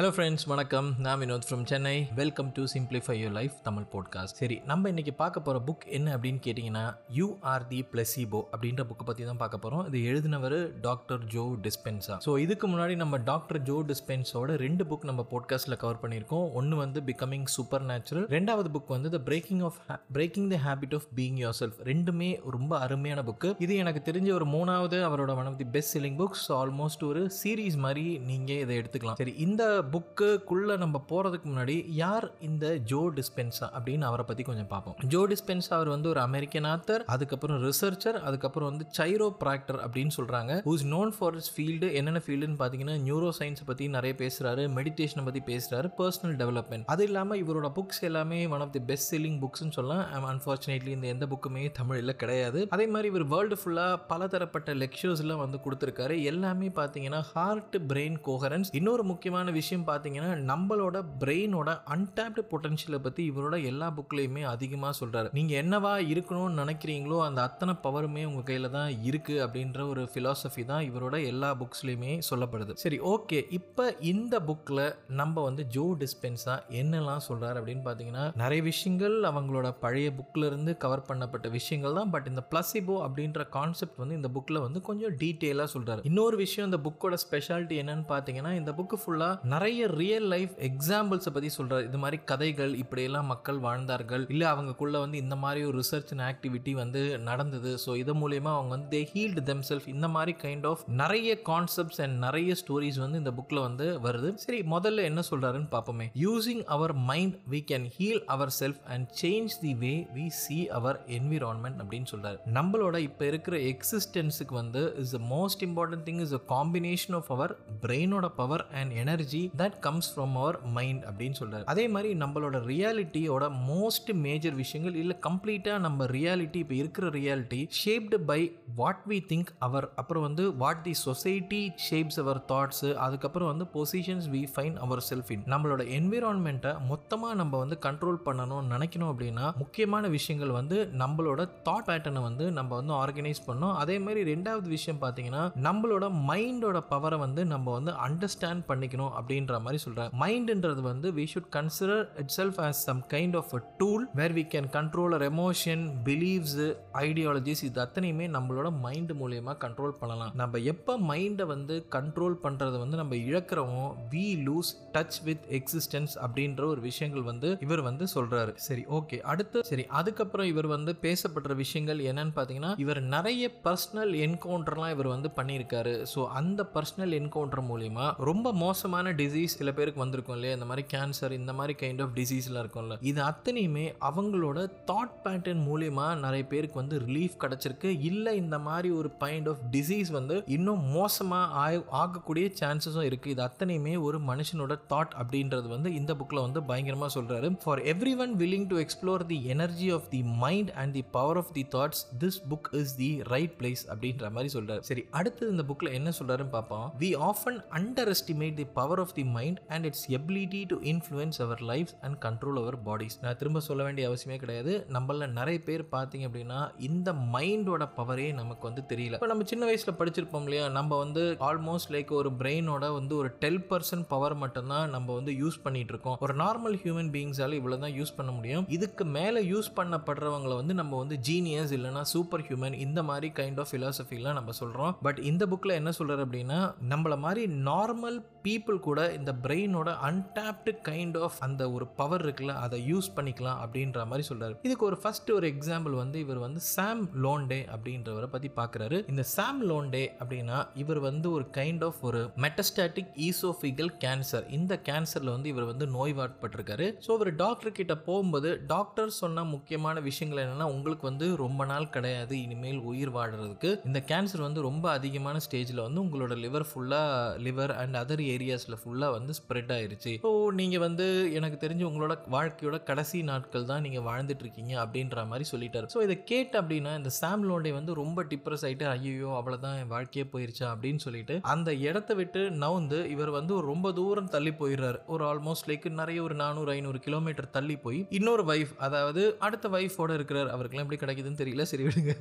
Hello friends வணக்கம். நான் Vinod from Chennai welcome to simplify your life Tamil podcast சரி நம்ம இன்னைக்கு பார்க்க போகிற புக் என்ன அப்படின்னு கேட்டிங்கன்னா யூ ஆர் தி பிளசிபோ அப்படின்ற புக்கை பற்றி தான் பார்க்க போகிறோம் இது எழுதினவர் டாக்டர் ஜோ டிஸ்பென்ஸா ஸோ இதுக்கு முன்னாடி நம்ம டாக்டர் ஜோ டிஸ்பென்ஸோட ரெண்டு புக் நம்ம போட்காஸ்ட்டில் கவர் பண்ணியிருக்கோம். ஒன்று வந்து பிகமிங் சூப்பர் நேச்சுரல் ரெண்டாவது புக் வந்து the breaking of breaking the habit of being yourself ரெண்டுமே ரொம்ப அருமையான புக்கு இது எனக்கு தெரிஞ்ச ஒரு மூணாவது அவரோட one of the best selling books almost ஒரு சீரீஸ் மாதிரி நீங்கள் இதை எடுத்துக்கலாம். சரி இந்த புக்குக்குள்ளே நம்ம போகிறதுக்கு முன்னாடி யார் இந்த ஜோ டிஸ்பென்சா அப்படின்னு அவரை பற்றி கொஞ்சம் பார்ப்போம். ஜோ டிஸ்பென்சா அவர் வந்து ஒரு அமெரிக்கன் ஆத்தர் அதுக்கப்புறம் ரிசர்ச்சர் அதுக்கப்புறம் வந்து சைரோ ப்ராக்டர் அப்படின்னு சொல்கிறாங்க who's known for his field என்னென்ன ஃபீல்டுன்னு பார்த்தீங்கன்னா நியூரோ சயின்ஸை பற்றி நிறைய பேசுகிறாரு மெடிடேஷனை பற்றி பேசுகிறாரு பர்சனல் டெவலப்மெண்ட் அது இல்லாமல் இவரோட புக்ஸ் எல்லாமே one of the best selling புக்ஸ்னு சொல்லலாம் அன்ஃபார்ச்சுனேட்லி இந்த எந்த புக்குமே தமிழில் கிடையாது. அதே மாதிரி இவர் வேர்ல்டு ஃபுல்லாக பலதரப்பட்ட லெக்சர்ஸ்லாம் வந்து கொடுத்துருக்காரு. எல்லாமே பார்த்தீங்கன்னா ஹார்ட் பிரெயின் கோஹரன்ஸ் இன்னொரு முக்கியமான விஷயம் பார்த்தீங்கன்னா நம்மளோட பிரெயினோட அன்டாப்டு பொட்டன்ஷியலை பற்றி இவரோட எல்லா புக்லேயுமே அதிகமாக சொல்கிறாரு நீங்கள் என்னவா இருக்கணும்னு நினைக்கிறீங்களோ அந்த அத்தனை பவருமே உங்கள் கையில் தான் இருக்குது அப்படின்ற ஒரு ஃபிலாசபி தான் இவரோட எல்லா புக்ஸ்லேயுமே சொல்லப்படுது. சரி ஓகே. இப்போ இந்த புக்கில் நம்ம வந்து ஜோ டிஸ்பென்ஸா என்னெல்லாம் சொல்கிறார் அப்படின்னு பார்த்தீங்கன்னா நிறைய விஷயங்கள் அவங்களோட பழைய புக்கில் இருந்து கவர் பண்ணப்பட்ட விஷயங்கள் தான். பட் இந்த பிளசிபோ அப்படின்ற கான்செப்ட் வந்து இந்த புக்கில் வந்து கொஞ்சம் டீட்டெயிலாக சொல்கிறாரு இன்னொரு விஷயம் இந்த புக்கோட ஸ்பெஷாலிட்டி என்னன்னு பார்த்தீங்கன்னா இந்த புக்கு ஃபுல்லாக நிறைய ரியல் லைஃப் எக்ஸாம்பிள்ஸை பற்றி சொல்கிறார் இது மாதிரி கதைகள் இப்படியெல்லாம் மக்கள் வாழ்ந்தார்கள். இல்லை அவங்கக்குள்ள வந்து இந்த மாதிரி ஒரு ரிசர்ச் அண்ட் ஆக்டிவிட்டி வந்து நடந்தது. ஸோ இது மூலயமா அவங்க வந்து தே ஹீல்டு தெம் செல்ஃப் இந்த மாதிரி கைண்ட் ஆஃப் நிறைய கான்செப்ட்ஸ் அண்ட் நிறைய ஸ்டோரிஸ் வந்து இந்த புக்கில் வந்து வருது. சரி முதல்ல என்ன சொல்கிறாருன்னு பார்ப்போமே. Using our mind we can heal our self and change the way we see our environment அப்படின்னு சொல்கிறார் நம்மளோட இப்போ இருக்கிற எக்ஸிஸ்டன்ஸுக்கு வந்து is the most important thing is a combination of our பிரெயினோட power and energy that comes from our mind அப்படின்னு சொல்கிறார் அதே மாதிரி நம்மளோட ரியாலிட்டியோட மோஸ்ட் மேஜர் விஷயங்கள் இல்லை கம்ப்ளீட்டாக நம்ம ரியாலிட்டி இப்போ இருக்கிற reality shaped by what we think our அப்புறம் வந்து what the society shapes our thoughts அதுக்கப்புறம் வந்து positions we find our self in நம்மளோட என்விரான்மெண்ட்டை மொத்தமாக நம்ம வந்து கண்ட்ரோல் பண்ணணும்னு நினைக்கணும் அப்படின்னா முக்கியமான விஷயங்கள் வந்து நம்மளோட தாட் பேட்டர்னை வந்து நம்ம வந்து ஆர்கனைஸ் பண்ணோம் அதே மாதிரி ரெண்டாவது விஷயம் பார்த்தீங்கன்னா நம்மளோட மைண்டோட பவரை வந்து நம்ம வந்து அண்டர்ஸ்டாண்ட் பண்ணிக்கணும் அப்படின்னு அப்படின்ற மாதிரி சொல்கிறாங்க மைண்டுன்றது வந்து we should consider itself as some kind of a tool where we can control our emotion beliefs ideologies இது அத்தனையுமே நம்மளோட மைண்டு மூலியமாக கண்ட்ரோல் பண்ணலாம். நம்ம எப்போ மைண்டை வந்து கண்ட்ரோல் பண்ணுறத வந்து நம்ம இழக்கிறோமோ we lose touch with existence அப்படின்ற ஒரு விஷயங்கள் வந்து இவர் வந்து சொல்றாரு. சரி ஓகே அடுத்து சரி அதுக்கப்புறம் இவர் வந்து பேசப்படுற விஷயங்கள் என்னன்னு பார்த்தீங்கன்னா இவர் நிறைய பர்சனல் என்கவுண்டர்லாம் இவர் வந்து பண்ணியிருக்காரு. ஸோ அந்த பர்சனல் என்கவுண்டர் மூலியமா ரொம்ப மோசமான டிசீஸ் சில பேருக்கு வந்திருக்கும் இல்லையா? இந்த மாதிரி கேன்சர் இந்த மாதிரி கைண்ட் ஆஃப் டிசீஸ்லாம் இருக்கும்ல. இது அத்தனையுமே அவங்களோட தாட் பேட்டர்ன் மூலியமா நிறைய பேருக்கு வந்து ரிலீஃப் கிடச்சிருக்கு. இல்லை இந்த மாதிரி ஒரு கைண்ட் ஆஃப் டிசீஸ் வந்து இன்னும் மோசமாக ஆய ஆகக்கூடிய சான்சஸும் இருக்குது இது அத்தனையுமே ஒரு மனுஷனோட தாட் அப்படின்றது வந்து இந்த புக்கில் வந்து பயங்கரமாக சொல்கிறாரு for everyone willing to explore the energy of the mind and the power of the thoughts this book is the right place அப்படின்ற மாதிரி சொல்கிறார் சரி அடுத்து இந்த புக்கில் என்ன சொல்கிறாருன்னு பார்ப்போம். We often underestimate the power of the mind and its ability to influence our life and control our bodies நான் திரும்ப சொல்ல வேண்டிய அவசியமே கிடையாது. நம்மள நிறைய பேர் பார்த்தீங்க அப்படின்னா இந்த மைண்டோட பவரே நமக்கு வந்து தெரியல. இப்போ நம்ம சின்ன வயசில் படிச்சிருப்போம் இல்லையா? நம்ம வந்து ஆல்மோஸ்ட் லைக் ஒரு பிரெயினோட வந்து ஒரு டெல் பர்சன்ட் பவர் மட்டும்தான் நம்ம வந்து யூஸ் பண்ணிட்டு இருக்கோம். ஒரு நார்மல் ஹியூமன் பீயிங்ஸால இவ்வளோ தான் யூஸ் பண்ண முடியும். இதுக்கு மேலே யூஸ் பண்ணப்படுறவங்களை வந்து நம்ம வந்து ஜீனியஸ் இல்லைனா சூப்பர் ஹியூமன் இந்த மாதிரி கைண்ட் ஆஃப் ஃபிலாசபிலாம் நம்ம சொல்கிறோம் பட் இந்த புக்கில் என்ன சொல்கிறார் அப்படின்னா நம்மள மாதிரி நார்மல் பீப்புள் கூட இந்த பிரெயினோட அன்டாப்டு கைண்ட் ஆஃப் அந்த ஒரு பவர் இருக்குல்ல அதை யூஸ் பண்ணிக்கலாம் அப்படின்ற மாதிரி சொல்றாரு. இதுக்கு ஒரு ஃபர்ஸ்ட் ஒரு எக்ஸாம்பிள் வந்து இவர் வந்து சாம் லோன்டே அப்படின்றவரை பத்தி பாக்குறாரு. இந்த சாம் லோன்டே அப்படின்னா இவர் வந்து ஒரு கைண்ட் ஆஃப் ஒரு மெட்டஸ்டாட்டிக் ஈசோஃபிகல் கேன்சர் இந்த கேன்சர்ல வந்து இவர் வந்து நோய்வாட்பட்டிருக்காரு ஸோ ஒரு டாக்டர் கிட்ட போகும்போது டாக்டர் சொன்ன முக்கியமான விஷயங்கள் என்னன்னா உங்களுக்கு வந்து ரொம்ப நாள் கிடையாது இனிமேல் உயிர் வாடுறதுக்கு இந்த கேன்சர் வந்து ரொம்ப அதிகமான ஸ்டேஜில் வந்து உங்களோட லிவர் ஃபுல்லாக லிவர் அண்ட் அதர் ஏரியாஸில் ஃபுல்லாக வந்து ஸ்ப்ரெட் ஆயிருச்சு. ஸோ நீங்கள் வந்து எனக்கு தெரிஞ்சு உங்களோட வாழ்க்கையோட கடைசி நாட்கள் தான் நீங்கள் வாழ்ந்துட்டு இருக்கீங்க அப்படின்ற மாதிரி சொல்லிட்டாரு. ஸோ இதை கேட்டு அப்படின்னா இந்த சாம் லோண்டே வந்து ரொம்ப டிப்ரெஸ் ஆகிட்டு ஐயோ அவ்வளோதான் என் வாழ்க்கையே போயிருச்சா அப்படின்னு சொல்லிட்டு அந்த இடத்த விட்டு நவுந்து இவர் வந்து ஒரு ரொம்ப தூரம் தள்ளி போயிடுறாரு. ஒரு ஆல்மோஸ்ட் லைக் நிறைய ஒரு நானூறு ஐநூறு கிலோமீட்டர் தள்ளி போய் இன்னொரு வைஃப் அதாவது அடுத்த வைஃபோட இருக்கிறார். அவருக்குலாம் எப்படி கிடைக்குதுன்னு தெரியல. சரி விடுங்க.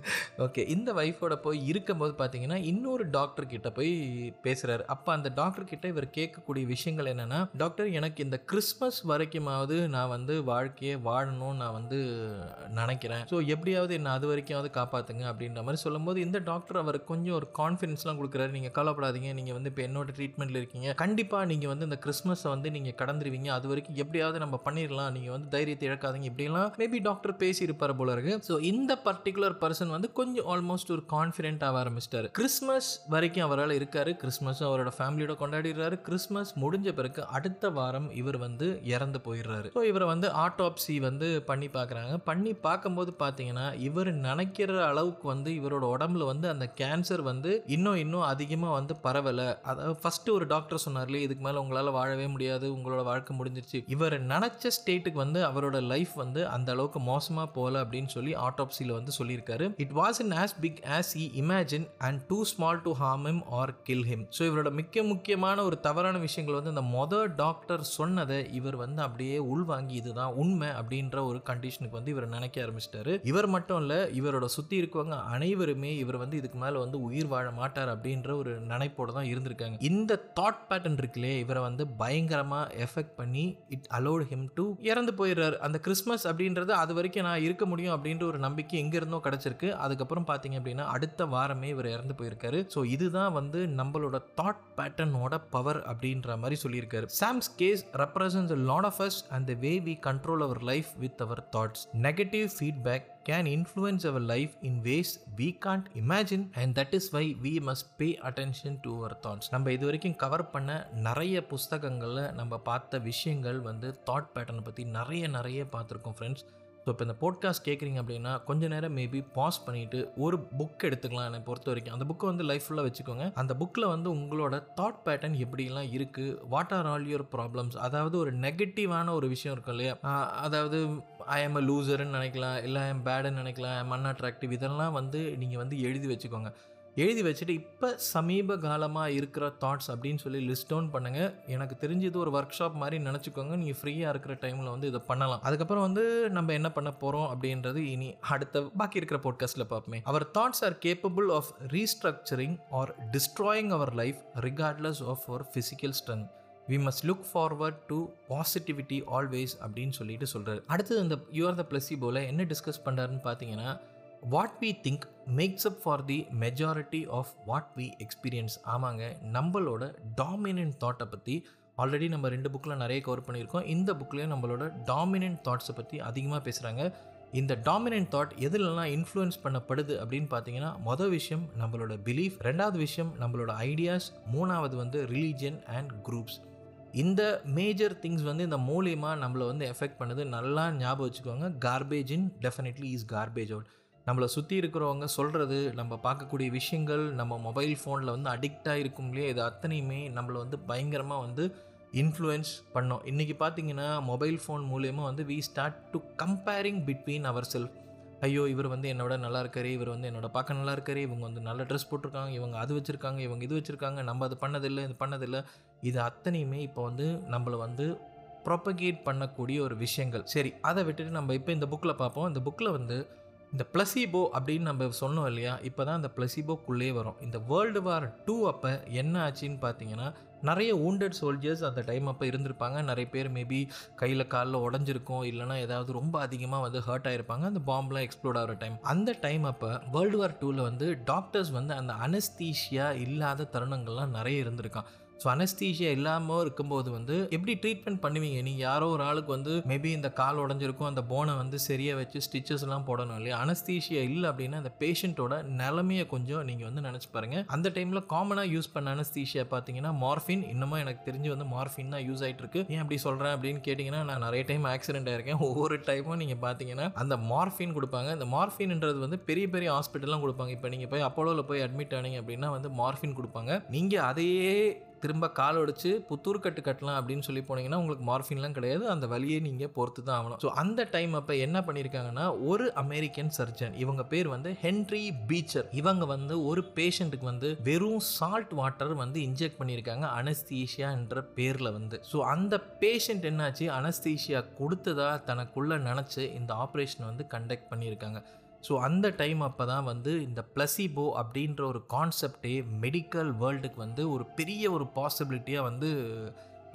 ஓகே இந்த வைஃபோட போய் இருக்கும்போது பார்த்தீங்கன்னா இன்னொரு டாக்டர் கிட்ட போய் பேசுகிறார் அப்போ அந்த டாக்டர் கிட்ட இவர் கேட்கக்கூடிய விஷயங்கள் என்னென்னா டாக்டர் எனக்கு இந்த கிறிஸ்மஸ் வரைக்குமாவது நான் வந்து வாழ்க்கையை வாழணும்னு நான் வந்து நினைக்கிறேன். ஸோ எப்படியாவது என்ன அது வரைக்காவது காப்பாற்றுங்க அப்படின்ற மாதிரி சொல்லும்போது இந்த டாக்டர் அவர் கொஞ்சம் ஒரு கான்ஃபிடன்ஸ்லாம் கொடுக்குறாரு. நீங்கள் கவலைப்படாதீங்க. நீங்கள் வந்து இப்போ என்னோட ட்ரீட்மெண்ட்டில் இருக்கீங்க. கண்டிப்பாக நீங்கள் வந்து இந்த கிறிஸ்மஸை வந்து நீங்கள் கடந்துருவீங்க. அது வரைக்கும் எப்படியாவது நம்ம பண்ணிடலாம் நீங்கள் வந்து தைரியத்தை இழக்காதீங்க. இப்படிலாம் மேபி டாக்டர் பேசியிருப்பார் போல இருக்கு. ஸோ இந்த பர்டிகுலர் பர்சன் வந்து கொஞ்சம் ஆல்மோஸ்ட் ஒரு கான்ஃபிடென்ட் ஆக ஆரம்பிச்சிட்டாரு. கிறிஸ்மஸ் வரைக்கும் அவரால் இருக்காரு. கிறிஸ்மஸ் அவரோட ஃபேமிலியோட கொண்டாடிடுறாரு. கிறிஸ்மஸ் முடிஞ்ச பிறகு அடுத்த வாரம் இவர் வந்து இறந்து போயிடுறாரு. ஸோ இவரை வந்து ஆட்டோப்சி வந்து பண்ணி பார்க்குறாங்க. பண்ணி பார்க்கும்போது பார்த்தீங்கன்னா இவர் நினைக்கிற அளவுக்கு வந்து இவரோட உடம்புல வந்து அந்த கேன்சர் வந்து இன்னும் இன்னும் அதிகமாக வந்து பரவலை. அதாவது ஃபஸ்ட்டு ஒரு டாக்டர் சொன்னார்லே இதுக்கு மேலே உங்களால் வாழவே முடியாது. உங்களோட வாழ்க்கை முடிஞ்சிருச்சு. இவர் நினச்ச ஸ்டேட்டுக்கு வந்து அவரோட லைஃப் வந்து அந்த அளவுக்கு மோசமாக போகல அப்படின்னு சொல்லி ஆட்டோப்சியில் வந்து சொல்லியிருக்காரு. It was in as big as I imagine and too small to harm him or kill him so இவரோட மிக்க முக்கியமான ஒரு தவறான விஷயங்கள் வந்து இந்த மொதல் டாக்டர் சொன்னதை இவர் வந்து அப்படியே உள்வாங்கி இதுதான் உண்மை அப்படின்ற ஒரு கண்டிஷனுக்கு வந்து இவர் நினைக்க ஆரம்பிச்சிட்டாரு. இவர் மட்டும் இல்லை இவரோட சுற்றி இருக்கவங்க அனைவருமே இவர் வந்து இதுக்கு மேலே வந்து உயிர் வாழ மாட்டார் அப்படின்ற ஒரு நினைப்போடு தான் இருந்திருக்காங்க. இந்த தாட் பேட்டர்ன் இருக்குல்லே இவரை வந்து பயங்கரமாக எஃபெக்ட் பண்ணி இட் அலோட் ஹிம் டு இறந்து போயிடுறாரு. அந்த கிறிஸ்மஸ் அப்படின்றது அது வரைக்கும் நான் இருக்க முடியும் அப்படின்ற ஒரு நம்பிக்கை எங்க இருந்தோ கிடைச்சிருக்கு. அதுக்கப்புறம் பார்த்தீங்க அப்படின்னா அடுத்த வாரமே இவர் இறந்து போயிருக்காரு. ஸோ இதுதான் வந்து நம்மளோட தாட் பேட்டர்னோட பவர் அப்படின்ற மாதிரி சொல்லியிருக்காரு. Sam's case represents lot of us and the way we control our life with our thoughts negative feedback can influence our life in ways we can't imagine and that is why we must pay attention to our thoughts நம்ம இது வரைக்கும் cover பண்ண நிறைய புஸ்தகங்களில் நம்ம பார்த்த விஷயங்கள் வந்து thought பேட்டர்னை பற்றி நிறைய நிறைய பார்த்துருக்கோம் ஃப்ரெண்ட்ஸ் ஸோ இப்போ இந்த போட்காஸ்ட் கேட்குறீங்க அப்படின்னா கொஞ்ச நேரம் மேபி பாஸ் பண்ணிவிட்டு ஒரு புக் எடுத்துக்கலாம் என்னை பொறுத்த வரைக்கும். அந்த புக்கை வந்து லைஃப் ஃபுல்லாக வச்சுக்கோங்க. அந்த புக்கில் வந்து உங்களோட தாட் பேட்டர்ன் எப்படிலாம் இருக்குது what are all your problems அதாவது ஒரு நெகட்டிவான ஒரு விஷயம் இருக்கும் இல்லையா? அதாவது ஐ எம் அ லூசர்னு நினைக்கலாம் இல்லை ஐ எம் பேடுன்னு நினைக்கலாம் ஐ எம் அட்ராக்டிவ் இதெல்லாம் வந்து நீங்கள் வந்து எழுதி வச்சுக்கோங்க. எழுதி வச்சுட்டு இப்போ சமீப காலமாக இருக்கிற தாட்ஸ் அப்படின்னு சொல்லி லிஸ்ட் டவுன் பண்ணுங்கள் எனக்கு தெரிஞ்சது ஒரு ஒர்க் ஷாப் மாதிரி நினச்சிக்கோங்க. நீங்கள் ஃப்ரீயாக இருக்கிற டைமில் வந்து இதை பண்ணலாம். அதுக்கப்புறம் வந்து நம்ம என்ன பண்ண போகிறோம் அப்படின்றது இனி அடுத்த பாக்கி இருக்கிற போட்காஸ்ட்டில் பார்ப்போமே. Our thoughts are capable of restructuring or destroying our life regardless of our physical strength we must look forward to positivity always அப்படின்னு சொல்லிட்டு சொல்கிறார் அடுத்தது இந்த யூஆர் த பிளஸிபோல என்ன டிஸ்கஸ் பண்ணுறாருன்னு பார்த்தீங்கன்னா what we think makes up for the majority of what we experience ஆமாங்க நம்மளோட டாமினன்ட் தாட்டை பற்றி ஆல்ரெடி நம்ம ரெண்டு புக்கில் நிறைய கவர் பண்ணியிருக்கோம். இந்த புக்லேயும் நம்மளோட டாமினன்ட் தாட்ஸை பற்றி அதிகமாக பேசுகிறாங்க இந்த டாமினன்ட் தாட் எதுலலாம் இன்ஃப்ளூயன்ஸ் பண்ணப்படுது அப்படின்னு பார்த்தீங்கன்னா மொதல் விஷயம் நம்மளோட பிலீஃப் ரெண்டாவது விஷயம் நம்மளோட ஐடியாஸ் மூணாவது வந்து ரிலீஜியன் அண்ட் குரூப்ஸ் இந்த மேஜர் திங்ஸ் வந்து இந்த மூலியமாக நம்மளை வந்து எஃபெக்ட் பண்ணுது. நல்லா ஞாபகம் வச்சுக்கோங்க garbage in definitely is garbage out நம்மளை சுற்றி இருக்கிறவங்க சொல்கிறது நம்ம பார்க்கக்கூடிய விஷயங்கள் நம்ம மொபைல் ஃபோனில் வந்து அடிக்டாக இருக்கும் இல்லையா? இது அத்தனையுமே நம்மளை வந்து பயங்கரமாக வந்து இன்ஃப்ளூயன்ஸ் பண்ணோம். இன்றைக்கி பார்த்தீங்கன்னா மொபைல் ஃபோன் மூலயமா வந்து we start to comparing between our self ஐயோ இவர் வந்து என்னோட நல்லா இருக்காரு இவர் வந்து என்னோட பார்க்க நல்லா இருக்காரு இவங்க வந்து நல்ல ட்ரெஸ் போட்டிருக்காங்க இவங்க அது வச்சுருக்காங்க இவங்க இது வச்சுருக்காங்க நம்ம அது பண்ணதில்லை இது பண்ணதில்லை. இது அத்தனையுமே இப்போ வந்து நம்மளை வந்து ப்ரொப்பகேட் பண்ணக்கூடிய ஒரு விஷயங்கள். சரி அதை விட்டுட்டு நம்ம இப்போ இந்த புக்கில் பார்ப்போம். இந்த புக்கில் வந்து இந்த பிளசிபோ அப்படின்னு நம்ம சொன்னோம் இல்லையா இப்போ தான் இந்த பிளசிபோக்குள்ளே வரும். இந்த வேர்ல்டு வார் டூ அப்போ என்ன ஆச்சுன்னு பார்த்தீங்கன்னா நிறைய ஊண்டட் சோல்ஜர்ஸ் அந்த டைம் அப்போ இருந்திருப்பாங்க. நிறைய பேர் மேபி கையில் காலில் உடஞ்சிருக்கும் இல்லைனா ஏதாவது ரொம்ப அதிகமாக வந்து ஹர்ட் ஆகிருப்பாங்க அந்த பாம்பெலாம் எக்ஸ்ப்ளோர்ட் ஆகிற டைம் அந்த டைம் அப்போ வேர்ல்டு வார் டூவில் வந்து டாக்டர்ஸ் வந்து அந்த அனஸ்தீஷியா இல்லாத தருணங்கள்லாம் நிறைய இருந்திருக்கான் ஸோ அனஸ்தீஷியா இல்லாமல் இருக்கும்போது வந்து எப்படி ட்ரீட்மெண்ட் பண்ணுவீங்க? நீங்கள் யாரோ ஒரு ஆளுக்கு வந்து மேபி இந்த கால் உடஞ்சிருக்கும் அந்த போனை வந்து சரியாக வச்சு ஸ்டிச்சஸ்லாம் போடணும் இல்லையா? அனஸ்தீஷியா இல்லை அப்படின்னா அந்த பேஷண்ட்டோட நிலமையை கொஞ்சம் நீங்கள் வந்து நினச்சி பாருங்கள் அந்த டைமில் காமனாக யூஸ் பண்ண அனஸ்தீஷியா பார்த்தீங்கன்னா மார்ஃபின் இன்னமும் எனக்கு தெரிஞ்சு வந்து மார்ஃபின் தான் யூஸ் ஆகிட்டு இருக்கு. ஏன் அப்படி சொல்கிறேன் அப்படின்னு கேட்டிங்கன்னா நான் நிறைய டைம் ஆக்சிடென்ட் ஆயிருக்கேன். ஒவ்வொரு டைமும் நீங்கள் பார்த்தீங்கன்னா அந்த மார்ஃபின் கொடுப்பாங்க. இந்த மார்ஃபின்ன்றது வந்து பெரிய பெரிய ஹாஸ்பிட்டல்லாம் கொடுப்பாங்க. இப்போ நீங்கள் போய் அப்போலோவில் போய் அட்மிட் ஆனீங்க அப்படின்னா வந்து மார்ஃபின் கொடுப்பாங்க. நீங்கள் அதையே திரும்ப கால் உடைச்சு புத்தூர் கட்டு கட்டலாம் அப்படின்னு சொல்லி போனீங்கன்னா உங்களுக்கு மார்ஃபின்லாம் கிடையாது. அந்த வழியை நீங்கள் பொறுத்து தான் ஆகணும். ஸோ அந்த டைம் அப்போ என்ன பண்ணியிருக்காங்கன்னா ஒரு அமெரிக்கன் சர்ஜன் இவங்க பேர் வந்து ஹென்ரி பீச்சர். இவங்க வந்து ஒரு பேஷண்ட்டுக்கு வந்து வெறும் சால்ட் வாட்டர் வந்து இன்ஜெக்ட் பண்ணியிருக்காங்க அனஸ்தீஷியா என்ற பேரில் வந்து. ஸோ அந்த பேஷண்ட் என்னாச்சு? அனஸ்தீஷியா கொடுத்ததா தனக்குள்ளே நினச்சி இந்த ஆப்ரேஷன் வந்து கண்டக்ட் பண்ணியிருக்காங்க ஸோ அந்த டைம் அப்போ தான் வந்து இந்த பிளசிபோ அப்படின்ற ஒரு கான்செப்டே மெடிக்கல் வேர்ல்டுக்கு வந்து ஒரு பெரிய ஒரு பாசிபிலிட்டியாக வந்து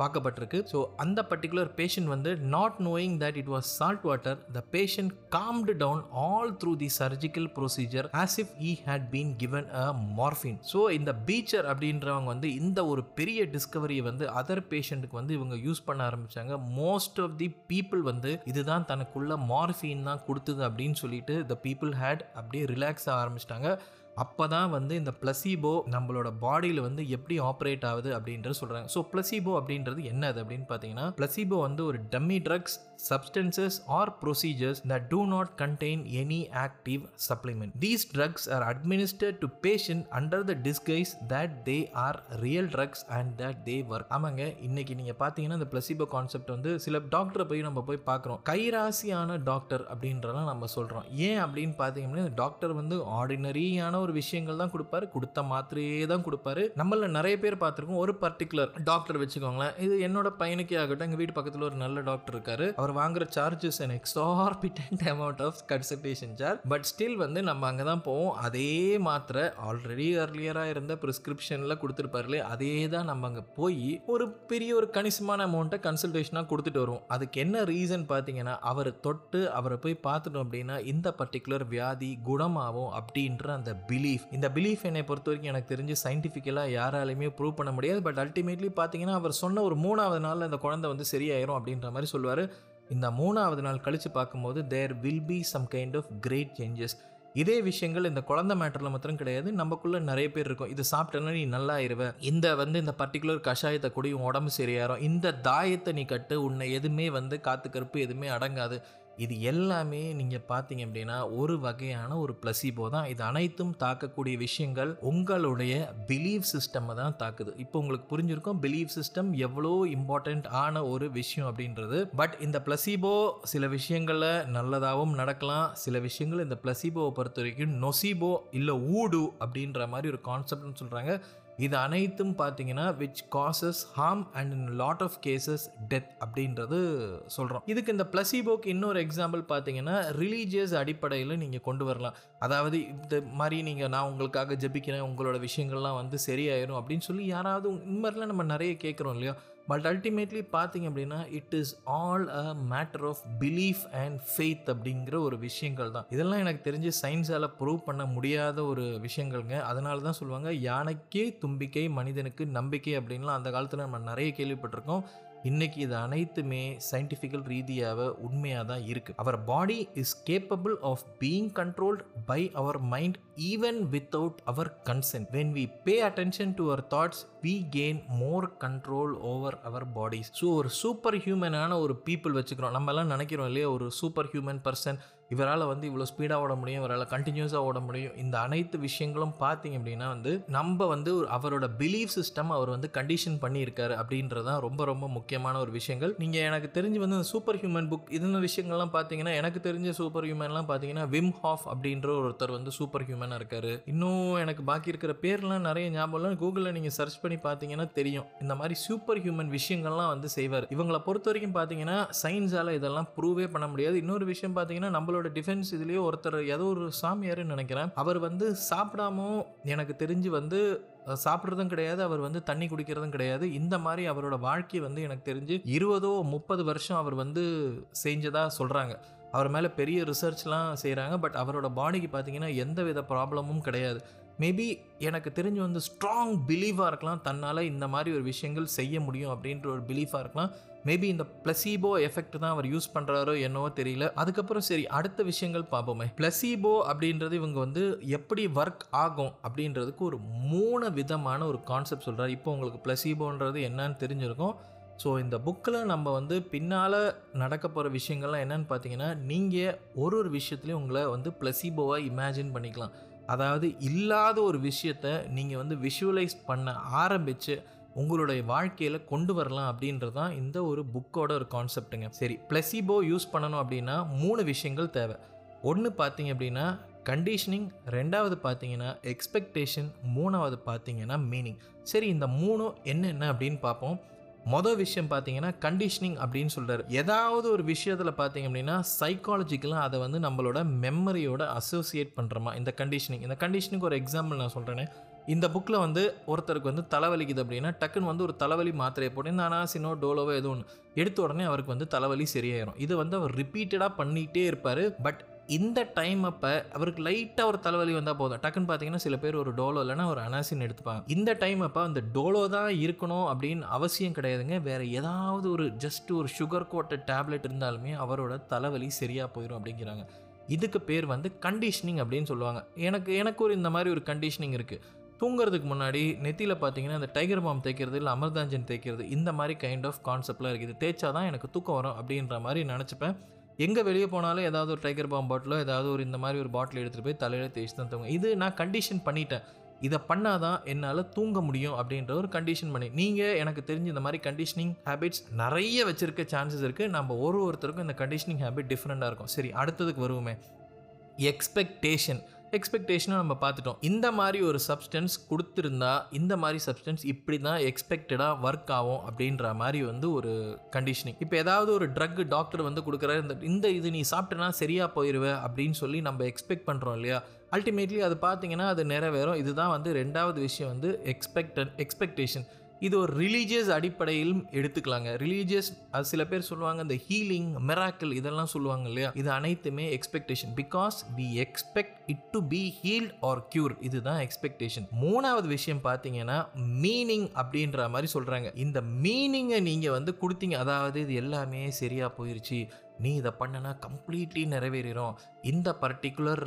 பார்க்கப்பட்டிருக்கு. ஸோ அந்த பர்டிகுலர் பேஷண்ட் வந்து not knowing that it was salt water the patient calmed down all through the surgical procedure as if he had been given a morphine so இந்த பீச்சர் அப்படின்றவங்க வந்து இந்த ஒரு பெரிய டிஸ்கவரியை வந்து அதர் பேஷண்ட்டுக்கு வந்து இவங்க யூஸ் பண்ண ஆரம்பிச்சாங்க. மோஸ்ட் ஆஃப் தி பீப்புள் வந்து இதுதான் தனக்குள்ள மார்ஃபின் தான் கொடுத்தது அப்படின்னு சொல்லிட்டு த பீப்புள் ஹேட் அப்படியே ரிலாக்ஸ் ஆக ஆரம்பிச்சிட்டாங்க. அப்போ தான் வந்து இந்த பிளசிபோ நம்மளோட பாடியில் வந்து எப்படி ஆப்ரேட் ஆகுது அப்படின்றது சொல்கிறாங்க ஸோ பிளசிபோ அப்படின்றது என்னது அப்படின்னு பார்த்தீங்கன்னா பிளசிபோ வந்து ஒரு dummy drugs substances or procedures that do not contain any active supplement these drugs are administered to patient under the disguise that they are real drugs and that they work ஆமாங்க இன்னைக்கு நீங்கள் பார்த்தீங்கன்னா இந்த placebo concept வந்து சில டாக்டரை போய் நம்ம போய் பார்க்குறோம். கைராசியான டாக்டர் அப்படின்றலாம் நம்ம சொல்கிறோம் ஏன் அப்படின்னு பார்த்தீங்கன்னா டாக்டர் வந்து ஆர்டினரியான ஒரு விஷயங்கள் தான் கொடுப்பாரு. கொடுத்த மாத்திரையே தான் கொடுப்பாரு. நம்மள நிறைய பேர் பார்த்துருக்கோம். ஒரு பர்டிகுலர் டாக்டர் வச்சுக்கோங்களேன். இது என்னோட பையனுக்கே ஆகட்டும். எங்கள் வீட்டு பக்கத்தில் ஒரு நல்ல டாக்டர் இருக்காரு. அவர் வாங்குற charges and exorbitant amount of consultation charge but still வந்து நம்ம அங்கே தான் போவோம். அதே மாத்திரை ஆல்ரெடி அர்லியராக இருந்த ப்ரிஸ்கிரிப்ஷனில் கொடுத்துருப்பாருலே அதே தான் நம்ம அங்கே போய் ஒரு பெரிய ஒரு கணிசமான அமௌண்ட்டை கன்சல்டேஷனாக கொடுத்துட்டு வருவோம். அதுக்கு என்ன ரீசன் பார்த்தீங்கன்னா அவரை தொட்டு அவரை போய் பார்த்துட்டோம் அப்படின்னா இந்த பர்டிகுலர் வியாதி குணமாகும் அப்படின்ற அந்த பிலீஃப் இந்த பிலீஃப் என்னை பொறுத்த வரைக்கும் எனக்கு தெரிஞ்சு சயின்டிஃபிக்கலாக யாராலையுமே ப்ரூவ் பண்ண முடியாது. பட் அல்டிமேட்லி பார்த்தீங்கன்னா அவர் சொன்ன ஒரு மூணாவது நாளில் அந்த குழந்தை வந்து சரியாயிரும் அப்படின்ற மாதிரி சொல்லுவார். இந்த மூணாவது நாள் கழித்து பார்க்கும்போது there will be some kind of great changes இதே விஷயங்கள் இந்த குழந்தை மேட்டரில் மாத்திரம் கிடையாது. நமக்குள்ள நிறைய பேர் இருக்கும். இது சாப்பிட்டேன்னா நீ நல்லா ஆயிருவ. இந்த வந்து இந்த பர்டிகுலர் கஷாயத்தை குடி உடம்பு சரியாயிரும். இந்த தாயத்தை நீ கட்டு உன்னை எதுவுமே வந்து காத்து கருப்பு எதுவுமே அடங்காது. இது எல்லாமே நீங்கள் பார்த்தீங்க அப்படின்னா ஒரு வகையான ஒரு பிளசிபோ தான். இது அனைத்தும் தாக்கக்கூடிய விஷயங்கள் உங்களுடைய பிலீவ் சிஸ்டம் தான் தாக்குது. இப்போ உங்களுக்கு புரிஞ்சிருக்கும் பிலீவ் சிஸ்டம் எவ்வளோ இம்பார்ட்டண்ட் ஆன ஒரு விஷயம் அப்படின்றது. பட் இந்த பிளசிபோ சில விஷயங்களில் நல்லதாகவும் நடக்கலாம். சில விஷயங்கள் இந்த பிளசிபோவை பொறுத்த வரைக்கும் நொசிபோ இல்லை ஊடு அப்படின்ற மாதிரி ஒரு கான்செப்ட்னு சொல்கிறாங்க இது அனைத்தும் பார்த்தீங்கன்னா which causes harm and in lot of cases death அப்படின்றது சொல்கிறோம் இதுக்கு இந்த பிளசிபோக்கு இன்னொரு எக்ஸாம்பிள் பார்த்தீங்கன்னா ரிலீஜியஸ் அடிப்படையில் நீங்கள் கொண்டு வரலாம். அதாவது இந்த மாதிரி நீங்கள் நான் உங்களுக்காக ஜபிக்கிறேன் உங்களோட விஷயங்கள்லாம் வந்து சரியாயிரும் அப்படின்னு சொல்லி யாராவது இந்த மாதிரிலாம் நம்ம நிறைய கேட்குறோம் இல்லையா? பட் அல்டிமேட்லி பார்த்தீங்க அப்படின்னா it is all a matter of belief and faith அப்படிங்கிற ஒரு விஷயங்கள் தான். இதெல்லாம் எனக்கு தெரிஞ்சு சயின்ஸால் ப்ரூவ் பண்ண முடியாத ஒரு விஷயங்கள்ங்க. அதனால தான் சொல்லுவாங்க யானைக்கே தும்பிக்கை மனிதனுக்கு நம்பிக்கை அப்படின்லாம் அந்த காலத்தில் நம்ம நிறைய கேள்விப்பட்டிருக்கோம். இன்னைக்கு இது அனைத்துமே சயின்டிஃபிக்கல் ரீதியாக உண்மையாக தான் இருக்குது our body is capable of being controlled by our mind even without our consent when we pay attention to our thoughts we gain more control over our bodies so ஒரு சூப்பர் ஹியூமனான ஒரு people வச்சுக்கிறோம். நம்ம எல்லாம் நினைக்கிறோம் இல்லையா? ஒரு super human person இவரால் வந்து இவ்வளோ ஸ்பீடாக ஓட முடியும் இவரால் கண்டினியூஸாக ஓட முடியும். இந்த அனைத்து விஷயங்களும் பார்த்தீங்க அப்படின்னா வந்து நம்ம வந்து அவரோட பிலீஃப் சிஸ்டம் அவர் வந்து கண்டிஷன் பண்ணியிருக்காரு அப்படின்றதான் ரொம்ப ரொம்ப முக்கியமான ஒரு விஷயங்கள். நீங்கள் எனக்கு தெரிஞ்சு வந்து இந்த சூப்பர் ஹியூமன் புக் இந்த விஷயங்கள்லாம் பார்த்தீங்கன்னா எனக்கு தெரிஞ்ச சூப்பர் ஹியூமன்லாம் பார்த்தீங்கன்னா விம் ஹாஃப் அப்படின்ற ஒருத்தர் வந்து சூப்பர் ஹியூமனாக இருக்காரு. இன்னும் எனக்கு பாக்கி இருக்கிற பேர்லாம் நிறைய ஞாபகம்லாம் கூகுளில் நீங்கள் சர்ச் பண்ணி பார்த்தீங்கன்னா தெரியும். இந்த மாதிரி சூப்பர் ஹியூமன் விஷயங்கள்லாம் வந்து செய்வார். இவங்களை பொறுத்த வரைக்கும் பார்த்தீங்கன்னா சயின்ஸால் இதெல்லாம் ப்ரூவே பண்ண முடியாது. இன்னொரு விஷயம் பார்த்தீங்கன்னா நம்மளோட அவரோட டிஃபென்ஸ் இதுலேயே ஒருத்தர் ஏதோ ஒரு சாமியார்னு நினைக்கிறேன். அவர் வந்து சாப்பிடாம எனக்கு தெரிஞ்சு வந்து சாப்பிட்றதும் கிடையாது அவர் வந்து தண்ணி குடிக்கிறதும் கிடையாது. இந்த மாதிரி அவரோட வாழ்க்கை வந்து எனக்கு தெரிஞ்சு இருபதோ முப்பது வருஷம் அவர் வந்து செஞ்சதாக சொல்கிறாங்க அவர் மேலே பெரிய ரிசர்ச்லாம் செய்கிறாங்க பட் அவரோட பாடிக்கு பார்த்தீங்கன்னா எந்த வித ப்ராப்ளமும் கிடையாது. மேபி எனக்கு தெரிஞ்சு வந்து ஸ்ட்ராங் பிலீஃபாக இருக்கலாம். தன்னால் இந்த மாதிரி ஒரு விஷயங்கள் செய்ய முடியும் அப்படின்ற ஒரு பிலீஃபாக இருக்கலாம். மேபி இந்த பிளசீபோ எஃபெக்ட் தான் அவர் யூஸ் பண்ணுறாரோ என்னவோ தெரியல. அதுக்கப்புறம் சரி அடுத்த விஷயங்கள் பார்ப்போமே. பிளசீபோ அப்படின்றது இவங்க வந்து எப்படி ஒர்க் ஆகும் அப்படின்றதுக்கு ஒரு மூணு விதமான ஒரு கான்செப்ட் சொல்கிறார் இப்போ உங்களுக்கு பிளசீபோன்றது என்னன்னு தெரிஞ்சிருக்கும். ஸோ இந்த புக்கில் நம்ம வந்து பின்னால் நடக்க போகிற விஷயங்கள்லாம் என்னன்னு பார்த்தீங்கன்னா நீங்கள் ஒரு ஒரு விஷயத்துலையும் உங்களை வந்து பிளசீபோவாக இமேஜின் பண்ணிக்கலாம். அதாவது இல்லாத ஒரு விஷயத்த நீங்கள் வந்து விஷுவலைஸ் பண்ண ஆரம்பித்து உங்களுடைய வாழ்க்கையில் கொண்டு வரலாம் அப்படின்றது தான் இந்த ஒரு புக்கோட ஒரு கான்செப்ட்டுங்க சரி பிளசிபோ யூஸ் பண்ணணும் அப்படின்னா மூணு விஷயங்கள் தேவை. ஒன்று பார்த்தீங்க அப்படின்னா கண்டிஷனிங் ரெண்டாவது பார்த்தீங்கன்னா எக்ஸ்பெக்டேஷன் மூணாவது பார்த்தீங்கன்னா மீனிங் சரி இந்த மூணும் என்னென்ன அப்படின்னு பார்ப்போம் மொதல் விஷயம் பார்த்தீங்கன்னா கண்டிஷனிங் அப்படின்னு சொல்கிறார் ஏதாவது ஒரு விஷயத்தில் பார்த்தீங்க அப்படின்னா சைக்காலஜிக்கலாக அதை வந்து நம்மளோட மெமரியோட அசோசியேட் பண்ணுறோமா இந்த கண்டிஷனிங் இந்த கண்டிஷனுக்கு ஒரு எக்ஸாம்பிள் நான் சொல்கிறேனே இந்த புக்கில் வந்து ஒருத்தருக்கு வந்து தலைவலிக்குது அப்படின்னா டக்குன்னு வந்து ஒரு தலைவலி மாத்திரையை போட்டு இந்த அனாசினோ டோலோவோ எதுவும் ஒன்று எடுத்த உடனே அவருக்கு வந்து தலைவலி சரியாயிரும். இது வந்து அவர் ரிப்பீட்டடாக பண்ணிகிட்டே இருப்பார் பட் இந்த டைம் அப்போ அவருக்கு லைட்டாக ஒரு தலைவலி வந்தால் போதும். டக்குன்னு பார்த்தீங்கன்னா சில பேர் ஒரு டோலோ இல்லைன்னா ஒரு அனாசின் எடுத்துப்பாங்க. இந்த டைம் அப்போ அந்த டோலோ தான் இருக்கணும் அப்படின்னு அவசியம் கிடையாதுங்க. வேறு ஏதாவது ஒரு ஜஸ்ட் ஒரு சுகர் கோட்டட் டேப்லெட் இருந்தாலுமே அவரோட தலைவலி சரியாக போயிடும் அப்படிங்கிறாங்க. இதுக்கு பேர் வந்து கண்டிஷனிங் அப்படின்னு சொல்லுவாங்க. எனக்கு எனக்கு ஒரு இந்த மாதிரி ஒரு கண்டிஷனிங் இருக்குது தூங்குறதுக்கு முன்னாடி நெத்தியில் பார்த்தீங்கன்னா இந்த டைகர் பாம் தேய்க்கிறது இல்லை அமர்தாஞ்சன் தேய்க்கிறது இந்த மாதிரி கைண்ட் ஆஃப் கான்செப்ட்லாம் இருக்குது. தேய்ச்சா தான் எனக்கு தூக்கம் வரும் அப்படின்ற மாதிரி நினச்சிப்பேன். எங்கே வெளியே போனாலும் ஏதாவது ஒரு டைகர் பாம் பாட்டிலோ ஏதாவது ஒரு இந்த மாதிரி ஒரு பாட்டில் எடுத்துகிட்டு போய் தலையில் தேய்ச்சி தான் தூங்க இது நான் கண்டிஷன் பண்ணிட்டேன். இதை பண்ணாதான் என்னால் தூங்க முடியும் அப்படின்ற ஒரு கண்டிஷன் பண்ணி. நீங்கள் எனக்கு தெரிஞ்சு இந்த மாதிரி கண்டிஷனிங் ஹேபிட்ஸ் நிறைய வச்சுருக்க சான்சஸ் இருக்குது நம்ம ஒரு ஒருத்தருக்கும் இந்த கண்டிஷனிங் ஹேபிட் டிஃப்ரெண்ட்டாக இருக்கும். சரி அடுத்ததுக்கு வருவோமே. எக்ஸ்பெக்டேஷன் எக்ஸ்பெக்டேஷனும் நம்ம பார்த்துட்டோம். இந்த மாதிரி ஒரு சப்ஸ்டன்ஸ் கொடுத்துருந்தா இந்த மாதிரி சப்ஸ்டன்ஸ் இப்படி தான் எக்ஸ்பெக்டடாக ஒர்க் ஆகும் அப்படின்ற மாதிரி வந்து ஒரு கண்டிஷனிங் இப்போ ஏதாவது ஒரு ட்ரக் டாக்டர் வந்து கொடுக்குற இந்த இந்த இது நீ சாப்பிட்டனா சரியாக போயிடுவ அப்படின்னு சொல்லி நம்ம எக்ஸ்பெக்ட் பண்ணுறோம் இல்லையா? அல்டிமேட்லி அது பார்த்தீங்கன்னா அது நிறைவேறும். இதுதான் வந்து ரெண்டாவது விஷயம் வந்து எக்ஸ்பெக்ட் எக்ஸ்பெக்டேஷன் இது ஒரு ரிலீஜியஸ் அடிப்படையிலும் எடுத்துக்கலாங்க. ரிலீஜியஸ் அது சில பேர் சொல்லுவாங்க இந்த ஹீலிங் மெராக்கிள் இதெல்லாம் சொல்லுவாங்க இல்லையா? இது அனைத்துமே expectation because we expect it to be healed or cure இதுதான் எக்ஸ்பெக்டேஷன் மூணாவது விஷயம் பார்த்தீங்கன்னா மீனிங் அப்படின்ற மாதிரி சொல்கிறாங்க இந்த மீனிங்கை நீங்கள் வந்து கொடுத்தீங்க. அதாவது இது எல்லாமே சரியாக போயிருச்சு. நீ இதை பண்ணனா கம்ப்ளீட்லி நிறைவேறிடும் இந்த பர்டிகுலர்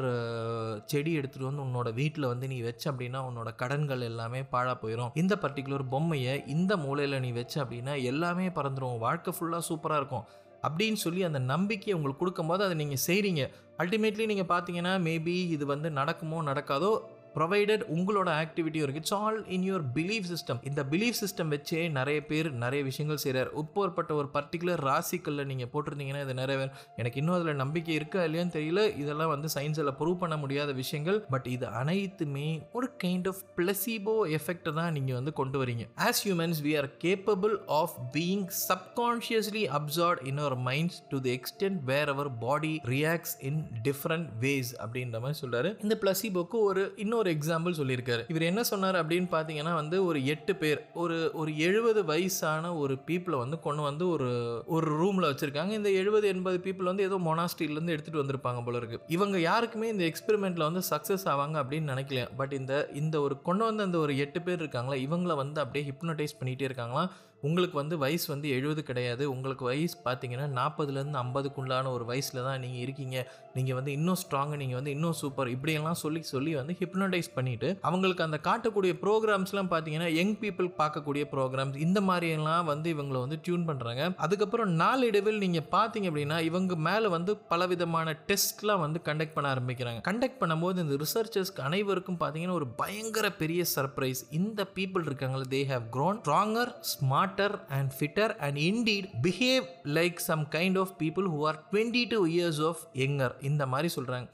செடி எடுத்துகிட்டு வந்து உன்னோட வீட்டில் வந்து நீ வச்ச அப்படின்னா உன்னோட கடன்கள் எல்லாமே பாழா போயிடும் இந்த பர்டிகுலர் பொம்மையை இந்த மூலையில் நீ வச்ச அப்படின்னா எல்லாமே பறந்துடும் வாழ்க்கை ஃபுல்லாக சூப்பராக இருக்கும். அப்படின்னு சொல்லி அந்த நம்பிக்கையை உங்களுக்கு கொடுக்கும்போது அதை நீங்கள் செய்கிறீங்க அல்டிமேட்லி நீங்கள் பார்த்தீங்கன்னா மேபி இது வந்து நடக்குமோ நடக்காதோ ப்ரொவைடட் உங்களோட ஆக்டிவிட்டியும் இருக்குது it's all in your belief system இந்த பிலீஃப் சிஸ்டம் வச்சே நிறைய பேர் நிறைய விஷயங்கள் செய்கிறார் உட்போற்பட்ட ஒரு பர்டிகுலர் ராசிக்கல்ல நீங்கள் போட்டிருந்தீங்கன்னா இது நிறைய பேர் எனக்கு இன்னும் அதில் நம்பிக்கை இருக்கா இல்லையான்னு தெரியல. இதெல்லாம் வந்து சயின்ஸில் ப்ரூவ் பண்ண முடியாத விஷயங்கள். பட் இது அனைத்துமே ஒரு கைண்ட் ஆஃப் பிளசிபோ எஃபெக்டை தான் நீங்கள் வந்து கொண்டு வரீங்க. As humans we are capable of being subconsciously absorbed in our minds to the extent where our body reacts in different ways அப்படின்ற மாதிரி சொல்கிறாரு இந்த பிளசிபோக்கு ஒரு இன்னொரு எக்ஸாம்பிள் சொல்லியிருக்காரு. இவர் என்ன சொன்னார் அப்படின்னு பார்த்தீங்கன்னா வந்து ஒரு எட்டு பேர் ஒரு ஒரு எழுபது வயசான ஒரு பீப்புளை வந்து கொண்டு வந்து ஒரு ஒரு ரூமில் வச்சுருக்காங்க. இந்த எழுபது எண்பது பீப்புள் வந்து ஏதோ மொனாஸ்டிலேருந்து எடுத்துகிட்டு வந்திருப்பாங்க போல இருக்கு. இவங்க யாருக்குமே இந்த எக்ஸ்பெரிமெண்ட்டில் வந்து சக்ஸஸ் ஆவாங்க அப்படின்னு நினைக்கல பட் இந்த இந்த ஒரு கொண்டு வந்த அந்த ஒரு எட்டு பேர் இருக்காங்களா? இவங்கள வந்து அப்படியே ஹிப்னோட்டைஸ் பண்ணிகிட்டே இருக்காங்களாம் உங்களுக்கு வந்து வயசு வந்து எழுபது கிடையாது. உங்களுக்கு வயசு பார்த்தீங்கன்னா நாற்பதுலேருந்து ஐம்பதுக்குள்ளான ஒரு வயசில் தான் நீங்கள் இருக்கீங்க. நீங்கள் வந்து இன்னும் ஸ்ட்ராங்காக நீங்கள் வந்து இன்னும் சூப்பர் இப்படியெல்லாம் சொல்லி சொல்லி வந்து ஹிப்னடைஸ் பண்ணிவிட்டு அவங்களுக்கு அந்த காட்டக்கூடிய ப்ரோக்ராம்ஸ்லாம் பார்த்தீங்கன்னா யங் பீப்புள் பார்க்கக்கூடிய ப்ரோக்ராம்ஸ் இந்த மாதிரியெல்லாம் வந்து இவங்களை வந்து டியூன் பண்ணுறாங்க அதுக்கப்புறம் நாளடைவில் நீங்கள் பார்த்தீங்க அப்படின்னா இவங்க மேலே வந்து பலவிதமான டெஸ்ட்லாம் வந்து கண்டக்ட் பண்ண ஆரம்பிக்கிறாங்க. கண்டக்ட் பண்ணும்போது இந்த ரிசர்ச்சர்ஸ்க்கு அனைவருக்கும் பார்த்தீங்கன்னா ஒரு பயங்கர பெரிய சர்ப்ரைஸ் இந்த பீப்புள் இருக்காங்களே they have grown stronger smart smarter and fitter and indeed behave like some kind of people who are twenty two years of younger இந்த மாதிரி சொல்கிறாங்க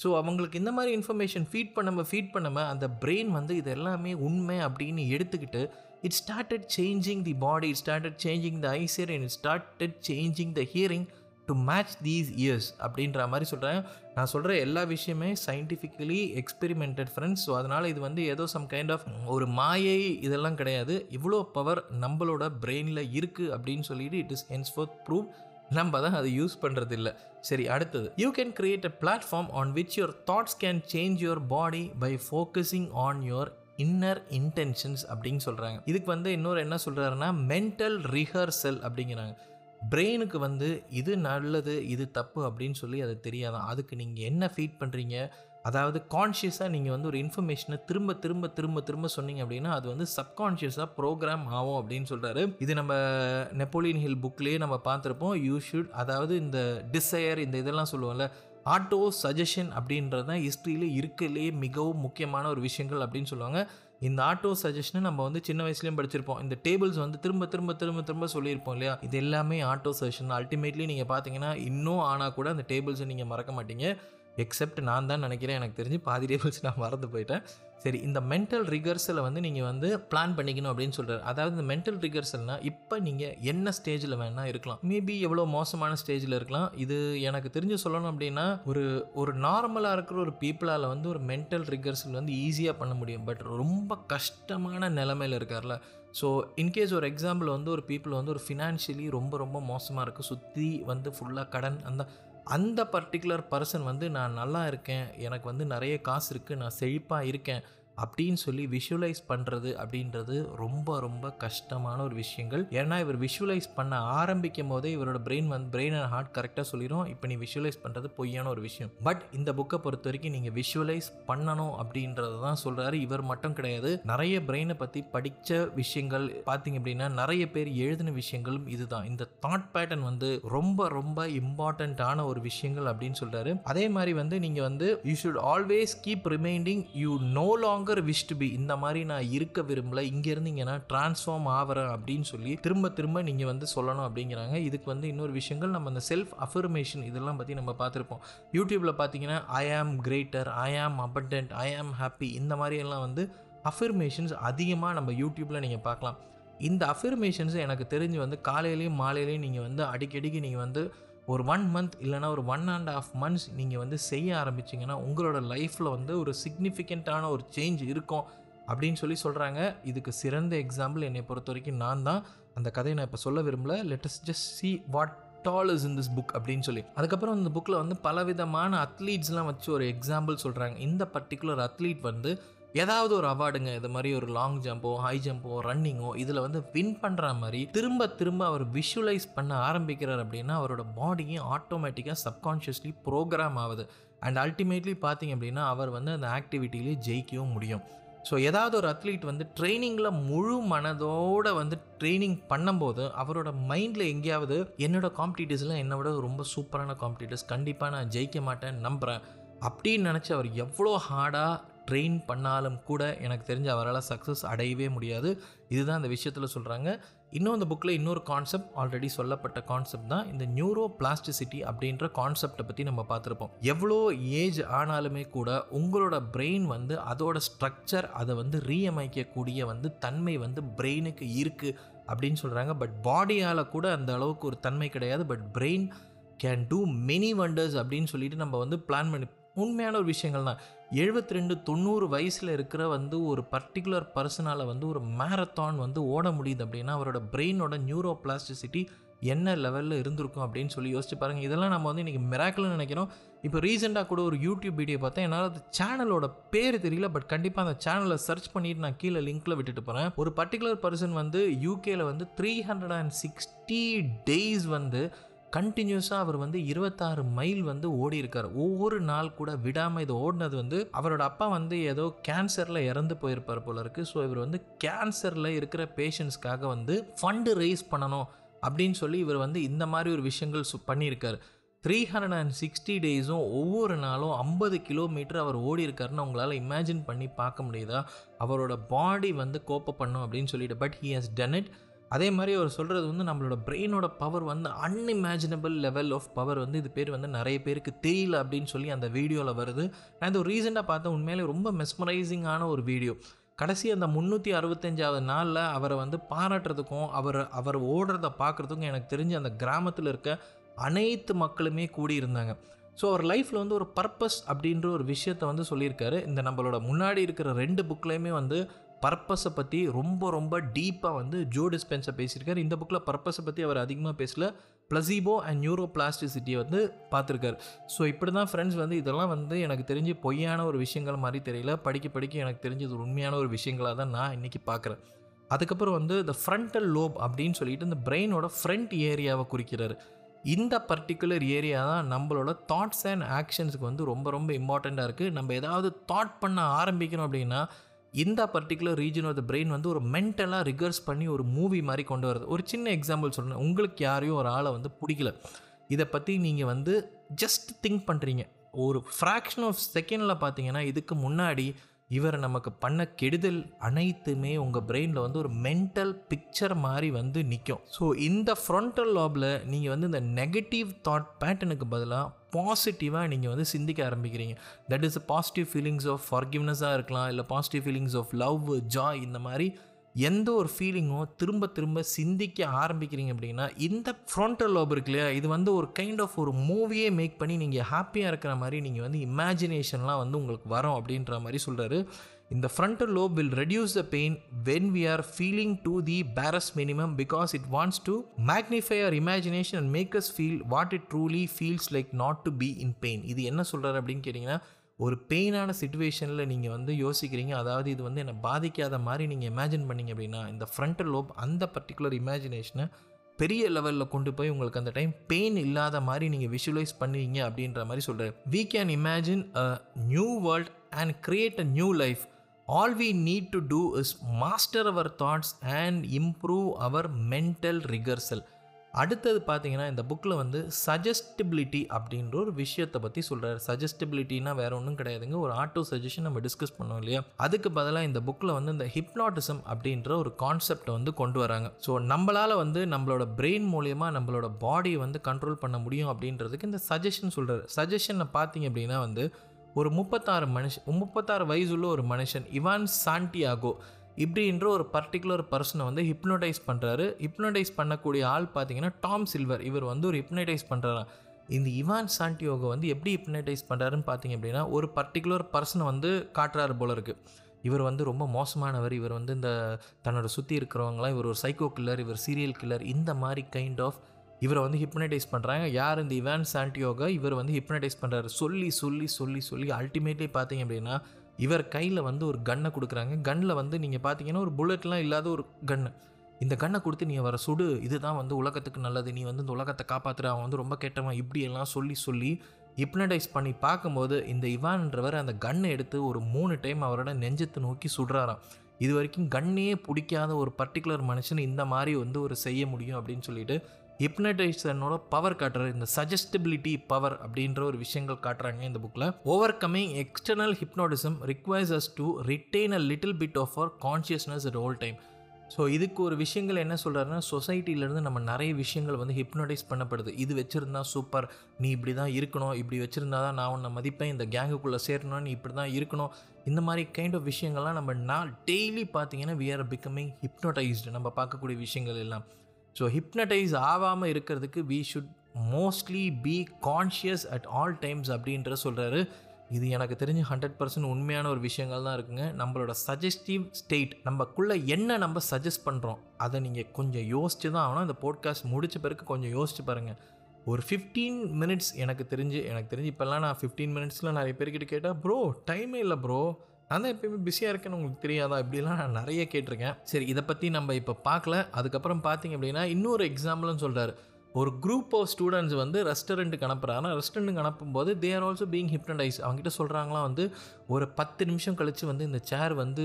ஸோ அவங்களுக்கு இந்த மாதிரி இன்ஃபர்மேஷன் ஃபீட் பண்ணாம ஃபீட் பண்ணாம அந்த பிரெயின் வந்து இது எல்லாமே உண்மை அப்படின்னு எடுத்துக்கிட்டு it started changing the body it started changing the eyesight and it started changing the hearing to match these years அப்படின்ற மாதிரி சொல்கிறேன் நான் சொல்கிற எல்லா விஷயமே சயின்டிஃபிக்கலி எக்ஸ்பெரிமெண்டட் ஃப்ரெண்ட்ஸ் ஸோ அதனால் இது வந்து ஏதோ சம் கைண்ட் ஆஃப் ஒரு மாயை இதெல்லாம் கிடையாது. இவ்வளோ பவர் நம்மளோட பிரெயினில் இருக்குது அப்படின்னு சொல்லிட்டு it is henceforth prove நம்ம தான் அதை யூஸ் பண்ணுறது இல்லை சரி அடுத்தது. You can create a platform on which your thoughts can change your body by focusing on your inner intentions அப்படின்னு சொல்கிறாங்க இதுக்கு வந்து இன்னொரு என்ன சொல்கிறாருன்னா மென்டல் ரிஹர்சல் அப்படிங்கிறாங்க. பிரெயினுக்கு வந்து இது நல்லது இது தப்பு அப்படின்னு சொல்லி அது தெரியாதான். அதுக்கு நீங்கள் என்ன ஃபீட் பண்ணுறீங்க அதாவது கான்ஷியஸாக நீங்கள் வந்து ஒரு இன்ஃபர்மேஷனை திரும்ப திரும்ப திரும்ப திரும்ப சொன்னீங்க அப்படின்னா அது வந்து சப்கான்ஷியஸாக ப்ரோக்ராம் ஆகும் அப்படின்னு சொல்கிறாரு இது நம்ம நெப்போலியன் ஹில் புக்லேயே நம்ம பார்த்துருப்போம். யூ ஷுட் அதாவது இந்த டிசையர் இந்த இதெல்லாம் சொல்லுவோம்ல ஆட்டோ சஜஷன் அப்படின்றது தான் ஹிஸ்ட்ரியிலே இருக்கலே மிகவும் முக்கியமான ஒரு விஷயங்கள் அப்படின்னு சொல்லுவாங்க. இந்த ஆட்டோ சஜஷனை நம்ம வந்து சின்ன வயசுலேயும் படிச்சிருப்போம். இந்த டேபிள்ஸ் வந்து திரும்ப திரும்ப திரும்ப திரும்ப சொல்லியிருப்போம் இல்லையா? இது எல்லாமே ஆட்டோ சஜஷன் அல்டிமேட்லி நீங்கள் பார்த்தீங்கன்னா இன்னும் ஆனால் கூட அந்த டேபிள்ஸை நீங்கள் மறக்க மாட்டீங்க. எக்ஸப்ட் நான் தான் நினைக்கிறேன். எனக்கு தெரிஞ்சு பாதி டேபிள்ஸ் நான் மறந்து போயிட்டேன். சரி இந்த மென்டல் ரிகர்ஸில் வந்து நீங்கள் வந்து பிளான் பண்ணிக்கணும் அப்படின்னு சொல்கிறார் அதாவது இந்த மென்டல் ரிகர்சல்னால் இப்போ நீங்கள் என்ன ஸ்டேஜில் வேணால் இருக்கலாம். மேபி எவ்வளோ மோசமான ஸ்டேஜில் இருக்கலாம். இது எனக்கு தெரிஞ்சு சொல்லணும் அப்படின்னா ஒரு ஒரு நார்மலாக இருக்கிற ஒரு பீப்புளால் வந்து ஒரு மென்டல் ரிகர்சல் வந்து ஈஸியாக பண்ண முடியும். பட் ரொம்ப கஷ்டமான நிலமையில் இருக்கார்ல. ஸோ இன்கேஸ் ஒரு எக்ஸாம்பிள் வந்து ஒரு பீப்புள் வந்து ஒரு ஃபினான்ஷியலி ரொம்ப ரொம்ப மோசமாக இருக்குது சுற்றி வந்து ஃபுல்லாக கடன் அந்த அந்த பர்டிகுலர் பர்சன் வந்து நான் நல்லா இருக்கேன் எனக்கு வந்து நிறைய காசு இருக்குது நான் செழிப்பாக இருக்கேன். அப்படின்னு சொல்லி விஷுவலைஸ் பண்ணுறது அப்படின்றது ரொம்ப ரொம்ப கஷ்டமான ஒரு விஷயங்கள். ஏன்னா இவர் விஷுவலைஸ் பண்ண ஆரம்பிக்கும் போதே இவரோட பிரெயின் வந்து பிரெயின் அண்ட் ஹார்ட் கரெக்டாக சொல்லிடும் இப்போ நீ விஷுவலைஸ் பண்ணுறது பொய்யான ஒரு விஷயம். பட் இந்த புக்கை பொறுத்த வரைக்கும் நீங்கள் விஷுவலைஸ் பண்ணணும் அப்படின்றது தான் சொல்கிறாரு இவர் மட்டும் கிடையாது. நிறைய பிரெயினை பற்றி படித்த விஷயங்கள் பார்த்தீங்க அப்படின்னா நிறைய பேர் எழுதின விஷயங்களும் இதுதான். இந்த தாட் பேட்டர்ன் வந்து ரொம்ப ரொம்ப இம்பார்ட்டண்ட்டான ஒரு விஷயங்கள் அப்படின்னு சொல்கிறாரு அதே மாதிரி வந்து நீங்கள் வந்து you should always keep reminding you no longer wish to be இந்த மாதிரி நான் இருக்க விரும்பல. இங்கே இருந்தீங்கன்னா டிரான்ஸ்ஃபார்ம் ஆகிறேன் அப்படின்னு சொல்லி திரும்ப திரும்ப நீங்கள் வந்து சொல்லணும் அப்படிங்கிறாங்க. இதுக்கு வந்து இன்னொரு விஷயங்கள் நம்ம அந்த செல்ஃப் அஃபர்மேஷன் இதெல்லாம் பற்றி நம்ம பார்த்துருப்போம். யூடியூப்பில் பார்த்தீங்கன்னா ஐ ஆம் கிரேட்டர் ஐ ஆம் அபண்டன்ட் ஐ ஆம் ஹாப்பி இந்த மாதிரி எல்லாம் வந்து அஃபர்மேஷன்ஸ் அதிகமாக நம்ம யூடியூப்பில் நீங்கள் பார்க்கலாம். இந்த அஃபர்மேஷன்ஸ் எனக்கு தெரிஞ்சு வந்து காலையிலையும் மாலையிலையும் நீங்கள் வந்து அடிக்கடிக்கு நீங்கள் வந்து ஒரு ஒன் மந்த் இல்லைனா ஒரு ஒன் அண்ட் ஆஃப் மந்த்ஸ் நீங்கள் வந்து செய்ய ஆரம்பிச்சிங்கன்னா உங்களோட லைஃப்பில் வந்து ஒரு சிக்னிஃபிகண்ட்டான ஒரு சேஞ்ச் இருக்கும் அப்படின்னு சொல்லி சொல்கிறாங்க இதுக்கு சிறந்த எக்ஸாம்பிள் என்னை பொறுத்த வரைக்கும் நான் தான். அந்த கதையை நான் இப்போ சொல்ல விரும்பல. Let's just see what all is in this book அப்படின்னு சொல்லி. அதுக்கப்புறம் இந்த புக்கில் வந்து பலவிதமான அத்லீட்ஸ்லாம் வச்சு ஒரு எக்ஸாம்பிள் சொல்கிறாங்க இந்த பர்டிகுலர் அத்லீட் வந்து ஏதாவது ஒரு அவார்டுங்க இது மாதிரி ஒரு லாங் ஜம்போ ஹை ஜம்போ ரன்னிங்கோ இதில் வந்து வின் பண்ணுற மாதிரி திரும்ப திரும்ப அவர் விஷுவலைஸ் பண்ண ஆரம்பிக்கிறார் அப்படின்னா அவரோட பாடியும் ஆட்டோமேட்டிக்காக சப்கான்ஷியஸ்லி ப்ரோக்ராம் ஆகுது. அண்ட் அல்டிமேட்லி பார்த்தீங்க அப்படின்னா அவர் வந்து அந்த ஆக்டிவிட்டிலேயே ஜெயிக்கவும் முடியும். ஸோ ஏதாவது ஒரு அத்லீட் வந்து ட்ரைனிங்கில் முழு மனதோடு வந்து ட்ரைனிங் பண்ணும்போது அவரோட மைண்டில் எங்கேயாவது என்னோடய காம்படிட்டர்ஸ்லாம் என்னை விட ரொம்ப சூப்பரான காம்படிட்டர்ஸ் கண்டிப்பாக நான் ஜெயிக்க மாட்டேன் நம்புகிறேன் அப்படின்னு நினச்சி அவர் எவ்வளோ ஹார்டாக ட்ரெயின் பண்ணாலும் கூட எனக்கு தெரிஞ்ச அவரால் சக்ஸஸ் அடையவே முடியாது. இதுதான் இந்த விஷயத்தில் சொல்கிறாங்க இன்னும் அந்த புக்கில் இன்னொரு கான்செப்ட் ஆல்ரெடி சொல்லப்பட்ட கான்செப்ட் தான் இந்த நியூரோ பிளாஸ்டிசிட்டி அப்படின்ற கான்செப்டை பற்றி நம்ம பார்த்துருப்போம். எவ்வளோ ஏஜ் ஆனாலுமே கூட உங்களோட பிரெயின் வந்து அதோட ஸ்ட்ரக்சர் அதை வந்து ரீஅமைக்கக்கூடிய வந்து தன்மை வந்து பிரெயினுக்கு இருக்குது அப்படின்னு சொல்கிறாங்க பட் பாடியால் கூட அந்த அளவுக்கு ஒரு தன்மை கிடையாது. But brain can do many wonders அப்படின்னு சொல்லிட்டு நம்ம வந்து பிளான் பண்ணி உண்மையான ஒரு விஷயங்கள் தான் எழுபத்தி ரெண்டு தொண்ணூறு வயசில் இருக்கிற வந்து ஒரு பர்டிகுலர் பர்சனால் வந்து ஒரு மேரத்தான் வந்து ஓட முடியுது அப்படின்னா அவரோட பிரெயினோட நியூரோ பிளாஸ்டிசிட்டி என்ன லெவலில் இருந்திருக்கும் அப்படின்னு சொல்லி யோசிச்சு பாருங்கள் இதெல்லாம் நம்ம வந்து இன்றைக்கி மிராக்கிள்னு நினைக்கிறோம். இப்போ ரீசெண்டாக கூட ஒரு யூடியூப் வீடியோ பார்த்தேன். என்னால் அந்த சேனலோட பேர் தெரியல பட் கண்டிப்பாக அந்த சேனலை சர்ச் பண்ணிட்டு நான் கீழே லிங்க்கில் விட்டுட்டு போகிறேன் ஒரு பர்டிகுலர் பர்சன் வந்து யூகேல வந்து three hundred and sixty days வந்து கண்டினியூஸாக அவர் வந்து இருபத்தாறு மைல் வந்து ஓடி இருக்கார் ஒவ்வொரு நாள் கூட விடாமல் இது ஓடினது வந்து அவரோட அப்பா வந்து ஏதோ கேன்சரில் இறந்து போயிருப்பார் போல இருக்குது ஸோ இவர் வந்து கேன்சரில் இருக்கிற பேஷண்ட்ஸ்க்காக வந்து ஃபண்டு ரைஸ் பண்ணணும் அப்படின்னு சொல்லி இவர் வந்து இந்த மாதிரி ஒரு விஷயங்கள் சு பண்ணியிருக்கார். த்ரீ ஹண்ட்ரட் அண்ட் சிக்ஸ்டி டேஸும் ஒவ்வொரு நாளும் ஐம்பது கிலோமீட்டர் அவர் ஓடி இருக்காருன்னு உங்களால் இமேஜின் பண்ணி பார்க்க முடியுதா? அவரோட பாடி வந்து கோப்ப பண்ணும் அப்படின்னு சொல்லிட்டு but he has done it அதே மாதிரி அவர் சொல்கிறது வந்து நம்மளோட பிரெயினோட பவர் வந்து அன்இமேஜினபிள் லெவல் ஆஃப் பவர் வந்து இது பேர் வந்து நிறைய பேருக்கு தெரியல அப்படின்னு சொல்லி அந்த வீடியோவில் வருது. நான் இது ஒரு ரீசெண்டாக பார்த்தேன். உண்மையிலே ரொம்ப மெஸ்மரைசிங்கான ஒரு வீடியோ கடைசி அந்த முந்நூற்றி அறுபத்தஞ்சாவது நாளில் அவரை வந்து பாராட்டுறதுக்கும் அவர் அவர் ஓடுறத பார்க்குறதுக்கும் எனக்கு தெரிஞ்சு அந்த கிராமத்தில் இருக்க அனைத்து மக்களுமே கூடியிருந்தாங்க. ஸோ அவர் லைஃப்பில் வந்து ஒரு பர்பஸ் அப்படின்ற ஒரு விஷயத்த வந்து சொல்லியிருக்காரு. இந்த நம்மளோட முன்னாடி இருக்கிற ரெண்டு புக்லேயுமே வந்து பர்பஸை பற்றி ரொம்ப ரொம்ப டீப்பாக வந்து ஜோ டிஸ்பென்ஸை பேசியிருக்காரு. இந்த புக்கில் பர்பஸை பற்றி அவர் அதிகமாக பேசல. பிளசிபோ அண்ட் நியூரோ பிளாஸ்டிசிட்டியை வந்து பார்த்துருக்காரு. ஸோ இப்படி தான் ஃப்ரெண்ட்ஸ் வந்து இதெல்லாம் வந்து எனக்கு தெரிஞ்சு பொய்யான ஒரு விஷயங்கள் மாதிரி தெரியல. படிக்க படிக்க எனக்கு தெரிஞ்சது உண்மையான ஒரு விஷயங்களாக தான் நான் இன்றைக்கி பார்க்குறேன். அதுக்கப்புறம் வந்து இந்த ஃப்ரண்டல் லோப் அப்படின்னு சொல்லிட்டு இந்த பிரெயினோட ஃப்ரண்ட் ஏரியாவை குறிக்கிறாரு. இந்த பர்டிகுலர் ஏரியா தான் நம்மளோட தாட்ஸ் அண்ட் ஆக்ஷன்ஸுக்கு வந்து ரொம்ப ரொம்ப இம்பார்ட்டண்ட்டாக இருக்குது நம்ம ஏதாவது தாட் பண்ண ஆரம்பிக்கணும் அப்படின்னா இந்த particular region of the brain வந்து ஒரு மென்டலாக ரிகர்ஸ் பண்ணி ஒரு மூவி மாதிரி கொண்டு வருது ஒரு சின்ன எக்ஸாம்பிள் சொல்கிறேன் உங்களுக்கு யாரையும் ஒரு ஆளை வந்து பிடிக்கல. இதை பற்றி நீங்கள் வந்து ஜஸ்ட் திங்க் பண்ணுறீங்க ஒரு ஃப்ராக்ஷன் ஆஃப் செகண்டில் பார்த்தீங்கன்னா இதுக்கு முன்னாடி இவர் நமக்கு பண்ண கெடுதல் அனைத்துமே உங்கள் பிரெயினில் வந்து ஒரு மென்டல் பிக்சர் மாதிரி வந்து நிற்கும் ஸோ இந்த ஃப்ரண்டல் லாபில் நீங்கள் வந்து இந்த நெகட்டிவ் தாட் பேட்டர்னுக்கு பதிலாக பாசிட்டிவாக நீங்கள் வந்து சிந்திக்க ஆரம்பிக்கிறீங்க. That is positive feelings of ஃபார்கிவ்னஸாக இருக்கலாம் இல்லை positive feelings of love joy இந்த மாதிரி எந்த ஒரு ஃபீலிங்கும் திரும்ப திரும்ப சிந்திக்க ஆரம்பிக்கிறீங்க அப்படின்னா இந்த ஃப்ரண்டல் லோப் இருக்கு இல்லையா? இது வந்து ஒரு கைண்ட் ஆஃப் ஒரு மூவியே மேக் பண்ணி நீங்கள் ஹாப்பியாக இருக்கிற மாதிரி நீங்கள் வந்து இமேஜினேஷன்லாம் வந்து உங்களுக்கு வரும் அப்படின்ற மாதிரி சொல்கிறாரு இந்த frontal lobe will reduce the pain when we are feeling to the barest minimum because it wants to magnify our imagination and make us feel what it truly feels like not to be in pain இது என்ன சொல்கிறாரு அப்படின்னு கேட்டிங்கன்னா ஒரு பெயினான சுச்சுவேஷனில் நீங்கள் வந்து யோசிக்கிறீங்க. அதாவது இது வந்து என்னை பாதிக்காத மாதிரி நீங்கள் இமேஜின் பண்ணீங்க அப்படின்னா இந்த ஃப்ரண்டல் லோப் அந்த பர்டிகுலர் இமேஜினேஷனை பெரிய லெவலில் கொண்டு போய் உங்களுக்கு அந்த டைம் பெயின் இல்லாத மாதிரி நீங்கள் விஷுவலைஸ் பண்ணுவீங்க அப்படின்ற மாதிரி சொல்கிறார் we can imagine a new world and create a new life all we need to do is master our thoughts and improve our mental rehearsal அடுத்தது பார்த்தீங்கன்னா இந்த புக்கில் வந்து சஜஸ்டிபிலிட்டி அப்படின்ற ஒரு விஷயத்தை பற்றி சொல்கிறார் சஜஸ்டிபிலிட்டினா வேற ஒன்றும் கிடையாதுங்க. ஒரு ஆட்டோ சஜஷன் நம்ம டிஸ்கஸ் பண்ணோம் இல்லையா? அதுக்கு பதிலாக இந்த புக்கில் வந்து இந்த ஹிப்னாட்டிசம் அப்படின்ற ஒரு கான்செப்டை வந்து கொண்டு வராங்க. ஸோ நம்மளால் வந்து நம்மளோட பிரெயின் மூலியமாக நம்மளோட பாடியை வந்து கண்ட்ரோல் பண்ண முடியும் அப்படின்றதுக்கு இந்த சஜஷன் சொல்கிறார் சஜஷனை பார்த்தீங்க அப்படின்னா வந்து ஒரு முப்பத்தாறு மனுஷன் முப்பத்தாறு வயசுள்ள ஒரு மனுஷன் இவான் சாண்டியாகோ. இப்படின்ற ஒரு பர்டிகுலர் பர்சனை வந்து ஹிப்னோடைஸ் பண்ணுறாரு ஹிப்னோடைஸ் பண்ணக்கூடிய ஆள் பார்த்தீங்கன்னா டாம் சில்வர் இவர் வந்து ஒரு ஹிப்னடைஸ் பண்ணுறாராம் இந்த இவான் சாண்டியோகோ வந்து எப்படி ஹிப்னடைஸ் பண்ணுறாருன்னு பார்த்தீங்க அப்படின்னா ஒரு பர்டிகுலர் பர்சனை வந்து காட்டுறாரு போல இருக்குது இவர் வந்து ரொம்ப மோசமானவர். இவர் வந்து இந்த தன்னோட சுற்றி இருக்கிறவங்களாம் இவர் ஒரு சைக்கோ கில்லர் இவர் சீரியல் கில்லர் இந்த மாதிரி கைண்ட் ஆஃப் இவரை வந்து ஹிப்னடைஸ் பண்ணுறாங்க யார் இந்த இவான் சாண்டியோகா இவர் வந்து ஹிப்னடைஸ் பண்ணுறாரு சொல்லி சொல்லி சொல்லி சொல்லி அல்டிமேட்லி பார்த்தீங்க அப்படின்னா இவர் கையில் வந்து ஒரு கன்னை கொடுக்குறாங்க. கன்னில் வந்து நீங்கள் பார்த்தீங்கன்னா ஒரு புல்லட்லாம் இல்லாத ஒரு கன்று இந்த கன்னை கொடுத்து நீ வர சுடு. இதுதான் வந்து உலகத்துக்கு நல்லது. நீ வந்து இந்த உலகத்தை காப்பாற்றுற அவன் வந்து ரொம்ப கெட்டவன். இப்படியெல்லாம் சொல்லி சொல்லி ஹிப்னடைஸ் பண்ணி பார்க்கும்போது இந்த இவான்றவர் அந்த கன்னை எடுத்து ஒரு மூணு டைம் அவரோட நெஞ்சத்தை நோக்கி சுடுறாராம். இது வரைக்கும் கண்ணே பிடிக்காத ஒரு பர்டிகுலர் மனுஷன் இந்த மாதிரி வந்து ஒரு செய்ய முடியும் அப்படின்னு சொல்லிட்டு ஹிப்னடைசனோட பவர் காட்டுற இந்த சஜஸ்டபிலிட்டி பவர் அப்படின்ற ஒரு விஷயங்கள் காட்டுறாங்க இந்த புக்கில் overcoming external hypnotism requires us to retain a little bit of our consciousness at all time so இதுக்கு ஒரு விஷயங்கள் என்ன சொல்கிறாருன்னா சொசைட்டிலேருந்து நம்ம நிறைய விஷயங்கள் வந்து ஹிப்னோடைஸ் பண்ணப்படுது. இது வச்சுருந்தா சூப்பர் நீ இப்படி தான் இருக்கணும் இப்படி வச்சுருந்தா தான் நான் உன்னை மதிப்பேன் இந்த கேங்குக்குள்ளே சேரணும் நீ இப்படி தான் இருக்கணும். இந்த மாதிரி கைண்ட் ஆஃப் விஷயங்கள்லாம் நம்ம நான் டெய்லி பார்த்தீங்கன்னா வி ஆர் பிகமிங் ஹிப்னோடைஸ்டு நம்ம பார்க்கக்கூடிய விஷயங்கள் எல்லாம். ஸோ ஹிப்னடைஸ் ஆகாமல் இருக்கிறதுக்கு we should mostly be conscious at all times அப்படின்ற சொல்கிறாரு இது எனக்கு தெரிஞ்சு ஹண்ட்ரட் பர்சன்ட் உண்மையான ஒரு விஷயங்கள் தான் இருக்குங்க. நம்மளோட சஜஸ்டிவ் ஸ்டேட் நம்மக்குள்ளே என்ன நம்ம சஜஸ்ட் பண்ணுறோம் அதை நீங்கள் கொஞ்சம் யோசிச்சு தான் ஆகணும். இந்த போட்காஸ்ட் முடிச்ச பிறகு கொஞ்சம் யோசிச்சு பாருங்கள் ஒரு ஃபிஃப்டீன் மினிட்ஸ் எனக்கு தெரிஞ்சு எனக்கு தெரிஞ்சு இப்போல்லாம் நான் ஃபிஃப்டீன் மினிட்ஸில் நிறைய பேர்கிட்ட கேட்டால் ப்ரோ டைமே இல்லை ப்ரோ நான் தான் எப்பயுமே பிஸியாக இருக்கேன்னு உங்களுக்கு தெரியாதா? இப்படிலாம் நான் நிறைய கேட்டிருக்கேன். சரி இதை பற்றி நம்ம இப்போ பார்க்கல. அதுக்கப்புறம் பார்த்தீங்க அப்படின்னா இன்னொரு எக்ஸாம்பிள்னு சொல்கிறார் ஒரு குரூப் ஆஃப் ஸ்டூடெண்ட்ஸ் வந்து ரெஸ்டாரண்ட்டுக்கு அனுப்புகிறாங்க ரெஸ்டாரண்ட்டுக்கு அனுப்பும்போது they are also being hypnotize அவங்ககிட்ட சொல்கிறாங்களாம் வந்து ஒரு பத்து நிமிஷம் கழித்து வந்து இந்த சேர் வந்து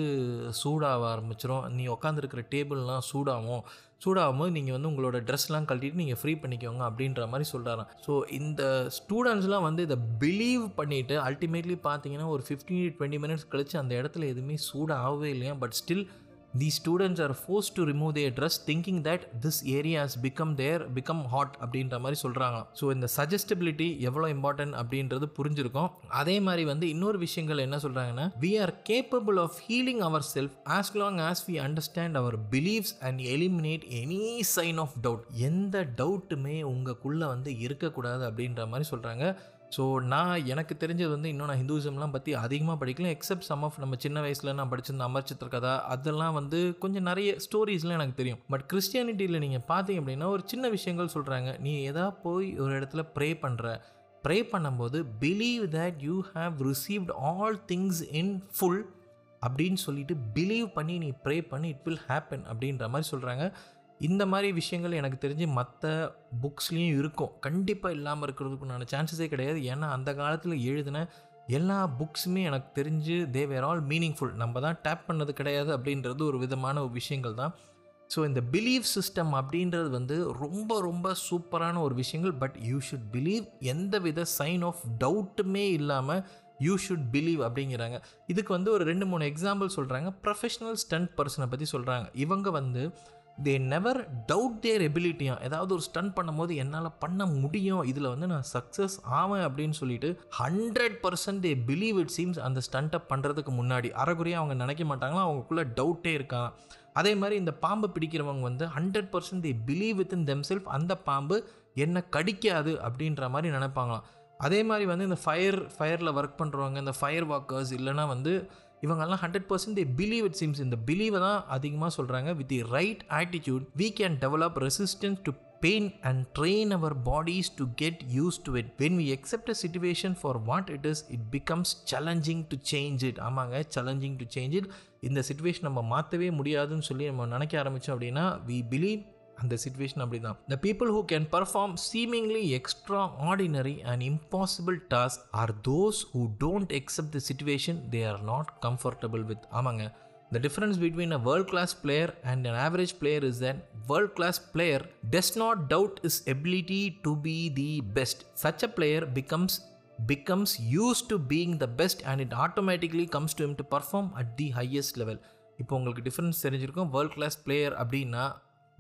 சூடாக ஆரம்பிச்சிடும் நீ உட்காந்துருக்கிற டேபிள்லாம் சூடாகும். சூடாகும் போது நீங்கள் வந்து உங்களோட ட்ரெஸ்லாம் கழட்டிட்டு நீங்கள் ஃப்ரீ பண்ணிக்கோங்க அப்படின்ற மாதிரி சொல்கிறாராம் ஸோ இந்த ஸ்டூடெண்ட்ஸ்லாம் வந்து இதை பிலீவ் பண்ணிவிட்டு அல்டிமேட்லி பார்த்தீங்கன்னா ஒரு ஃபிஃப்டீன் டுவெண்ட்டி மினிட்ஸ் கழிச்சு அந்த இடத்துல எதுவுமே சூடாகவே இல்லையா? But still the students are force to remove they dress thinking that this areas become there become hot அப்படின்ற மாதிரி சொல்கிறாங்க ஸோ இந்த சஜஸ்டபிலிட்டி எவ்வளோ இம்பார்ட்டன்ட் அப்படின்றது புரிஞ்சிருக்கும். அதே மாதிரி வந்து இன்னொரு விஷயங்கள் என்ன சொல்கிறாங்கன்னா we are capable of healing our self as long as we understand our beliefs and eliminate any sign of doubt எந்த டவுட்டுமே உங்களுக்குள்ளே வந்து இருக்கக்கூடாது அப்படின்ற மாதிரி சொல்கிறாங்க ஸோ நான் எனக்கு தெரிஞ்சது வந்து இன்னும் நான் ஹிந்துவிசம்லாம் பற்றி அதிகமாக படிக்கல. எக்ஸப்ட் சம் ஆஃப் நம்ம சின்ன வயசில் நான் படிச்சிருந்த அமர் சித்திர கதா அதெல்லாம் வந்து கொஞ்சம் நிறைய ஸ்டோரிஸ்லாம் எனக்கு தெரியும். பட் கிறிஸ்டியானிட்டியில் நீங்கள் பார்த்தீங்க அப்படின்னா ஒரு சின்ன விஷயங்கள் சொல்கிறாங்க நீ எதா போய் ஒரு இடத்துல ப்ரே பண்ணுற ப்ரே பண்ணும்போது believe that you have received all things in full அப்படின்னு சொல்லிட்டு பிலீவ் பண்ணி நீ ப்ரே பண்ணி இட் வில் ஹேப்பன் அப்படின்ற மாதிரி சொல்கிறாங்க இந்த மாதிரி விஷயங்கள் எனக்கு தெரிஞ்சு மற்ற புக்ஸ்லேயும் இருக்கும். கண்டிப்பாக இல்லாமல் இருக்கிறதுக்குண்டான சான்சஸே கிடையாது. ஏன்னா அந்த காலத்தில் எழுதின எல்லா புக்ஸுமே எனக்கு தெரிஞ்சு தே வேர் ஆல் மீனிங்ஃபுல் நம்ம தான் டேப் பண்ணது கிடையாது அப்படின்றது ஒரு விதமான ஒரு விஷயங்கள் தான். ஸோ இந்த பிலீவ் சிஸ்டம் அப்படின்றது வந்து ரொம்ப ரொம்ப சூப்பரான ஒரு விஷயங்கள். பட் யூ ஷுட் பிலீவ் எந்த வித சைன் ஆஃப் டவுட்டுமே இல்லாமல் யூ ஷுட் பிலீவ் அப்படிங்கிறாங்க. இதுக்கு வந்து ஒரு ரெண்டு மூணு எக்ஸாம்பிள் சொல்கிறாங்க ப்ரொஃபஷனல் ஸ்டண்ட் பர்சனை பற்றி சொல்கிறாங்க இவங்க வந்து தே நெவர் டவுட் தேர் எபிலிட்டியா ஏதாவது ஒரு ஸ்டன் பண்ணும்போது என்னால் பண்ண முடியும். இதில் வந்து நான் சக்ஸஸ் ஆவேன் அப்படின்னு சொல்லிட்டு hundred percent they believe it seems அந்த ஸ்டண்ட்டை பண்ணுறதுக்கு முன்னாடி. அறகுறையாக அவங்க நினைக்க மாட்டாங்களா? அவங்களுக்குள்ள டவுட்டே இருக்கான். அதே மாதிரி இந்த பாம்பை பிடிக்கிறவங்க வந்து hundred percent they believe within them self அந்த பாம்பு என்ன கடிக்காது அப்படின்ற மாதிரி நினைப்பாங்களாம். அதே மாதிரி வந்து இந்த ஃபயர் ஃபயரில் ஒர்க் பண்ணுறவங்க இந்த ஃபயர் வாக்கர்ஸ் இல்லைனா வந்து இவங்கெல்லாம் hundred percent they believe it seems இந்த பிலீவை தான் அதிகமாக சொல்கிறாங்க with the right attitude we can develop resistance to pain and train our bodies to get used to it when we accept a situation for what it is it becomes challenging to change it ஆமாங்க challenging to change it இந்த situation நம்ம மாற்றவே முடியாதுன்னு சொல்லி நம்ம நினைக்க ஆரம்பித்தோம் அப்படின்னா வி பிலீவ் அந்த சுச்சுவேஷன் அப்படி தான் the people who can perform seemingly extraordinary and impossible task are those who don't accept the situation they are not comfortable with ஆமாங்க the difference between a world class player and an average player is an world class player does not doubt is ability to be the best such a player becomes becomes used to being the best and it automatically comes to him to perform at the highest level இப்போ உங்களுக்கு difference தெரிஞ்சிருக்கும் world class player அப்படின்னா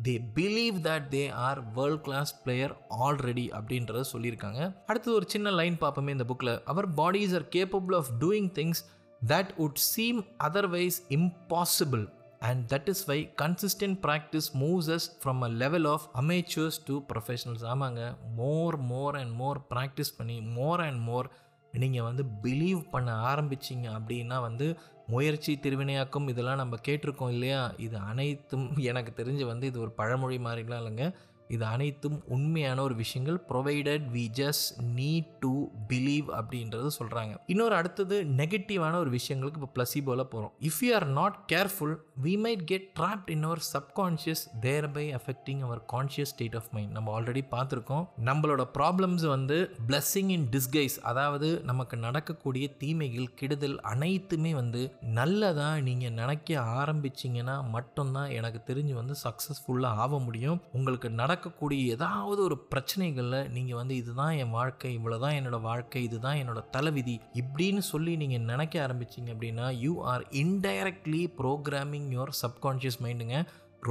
they believe that they are world class player already அப்படின்றத சொல்லியிருக்காங்க. அடுத்து ஒரு சின்ன line பார்ப்போமே இந்த புக்கில் our bodies are capable of doing things that would seem otherwise impossible and that is why consistent practice moves us from a level of amateurs to professionals ஆமாங்க. More more and more practice பண்ணி more and more நீங்கள் வந்து believe பண்ண ஆரம்பிச்சிங்க அப்படின்னா வந்து முயற்சி திருவினையாக்கம் இதெல்லாம் நம்ம கேட்டிருக்கோம் இல்லையா? இது அனைத்தும் எனக்கு தெரிஞ்சு வந்து இது ஒரு பழமொழி மாதிரிலாம் இல்லைங்க. இது அனைத்தும் உண்மையான ஒரு விஷயங்கள். Provided we just need to believe அப்படின்றது சொல்கிறாங்க இன்னொரு அடுத்தது நெகட்டிவான ஒரு விஷயங்களுக்கு இப்போ ப்ளஸிபோல போகிறோம் if you are not careful we might get trapped in our subconscious there by affecting our conscious state of mind நம்ம ஆல்ரெடி பார்த்துருக்கோம். நம்மளோட ப்ராப்ளம்ஸ் வந்து பிளஸ்ஸிங் இன் டிஸ்கைஸ் அதாவது நமக்கு நடக்கக்கூடிய தீமைகள் கெடுதல் அனைத்துமே வந்து நல்லதாக நீங்கள் நினைக்க ஆரம்பிச்சிங்கன்னா மட்டும்தான் எனக்கு தெரிஞ்சு வந்து சக்ஸஸ்ஃபுல்லாக ஆக முடியும். உங்களுக்கு நடக்கக்கூடிய ஏதாவது ஒரு பிரச்சனைகளில் நீங்கள் வந்து இதுதான் என் வாழ்க்கை இவ்வளோதான் என்னோட வாழ்க்கை இதுதான் என்னோடய தலைவிதி இப்படின்னு சொல்லி நீங்கள் நினைக்க ஆரம்பிச்சிங்க அப்படின்னா you are indirectly programming your subconscious மைண்டுங்க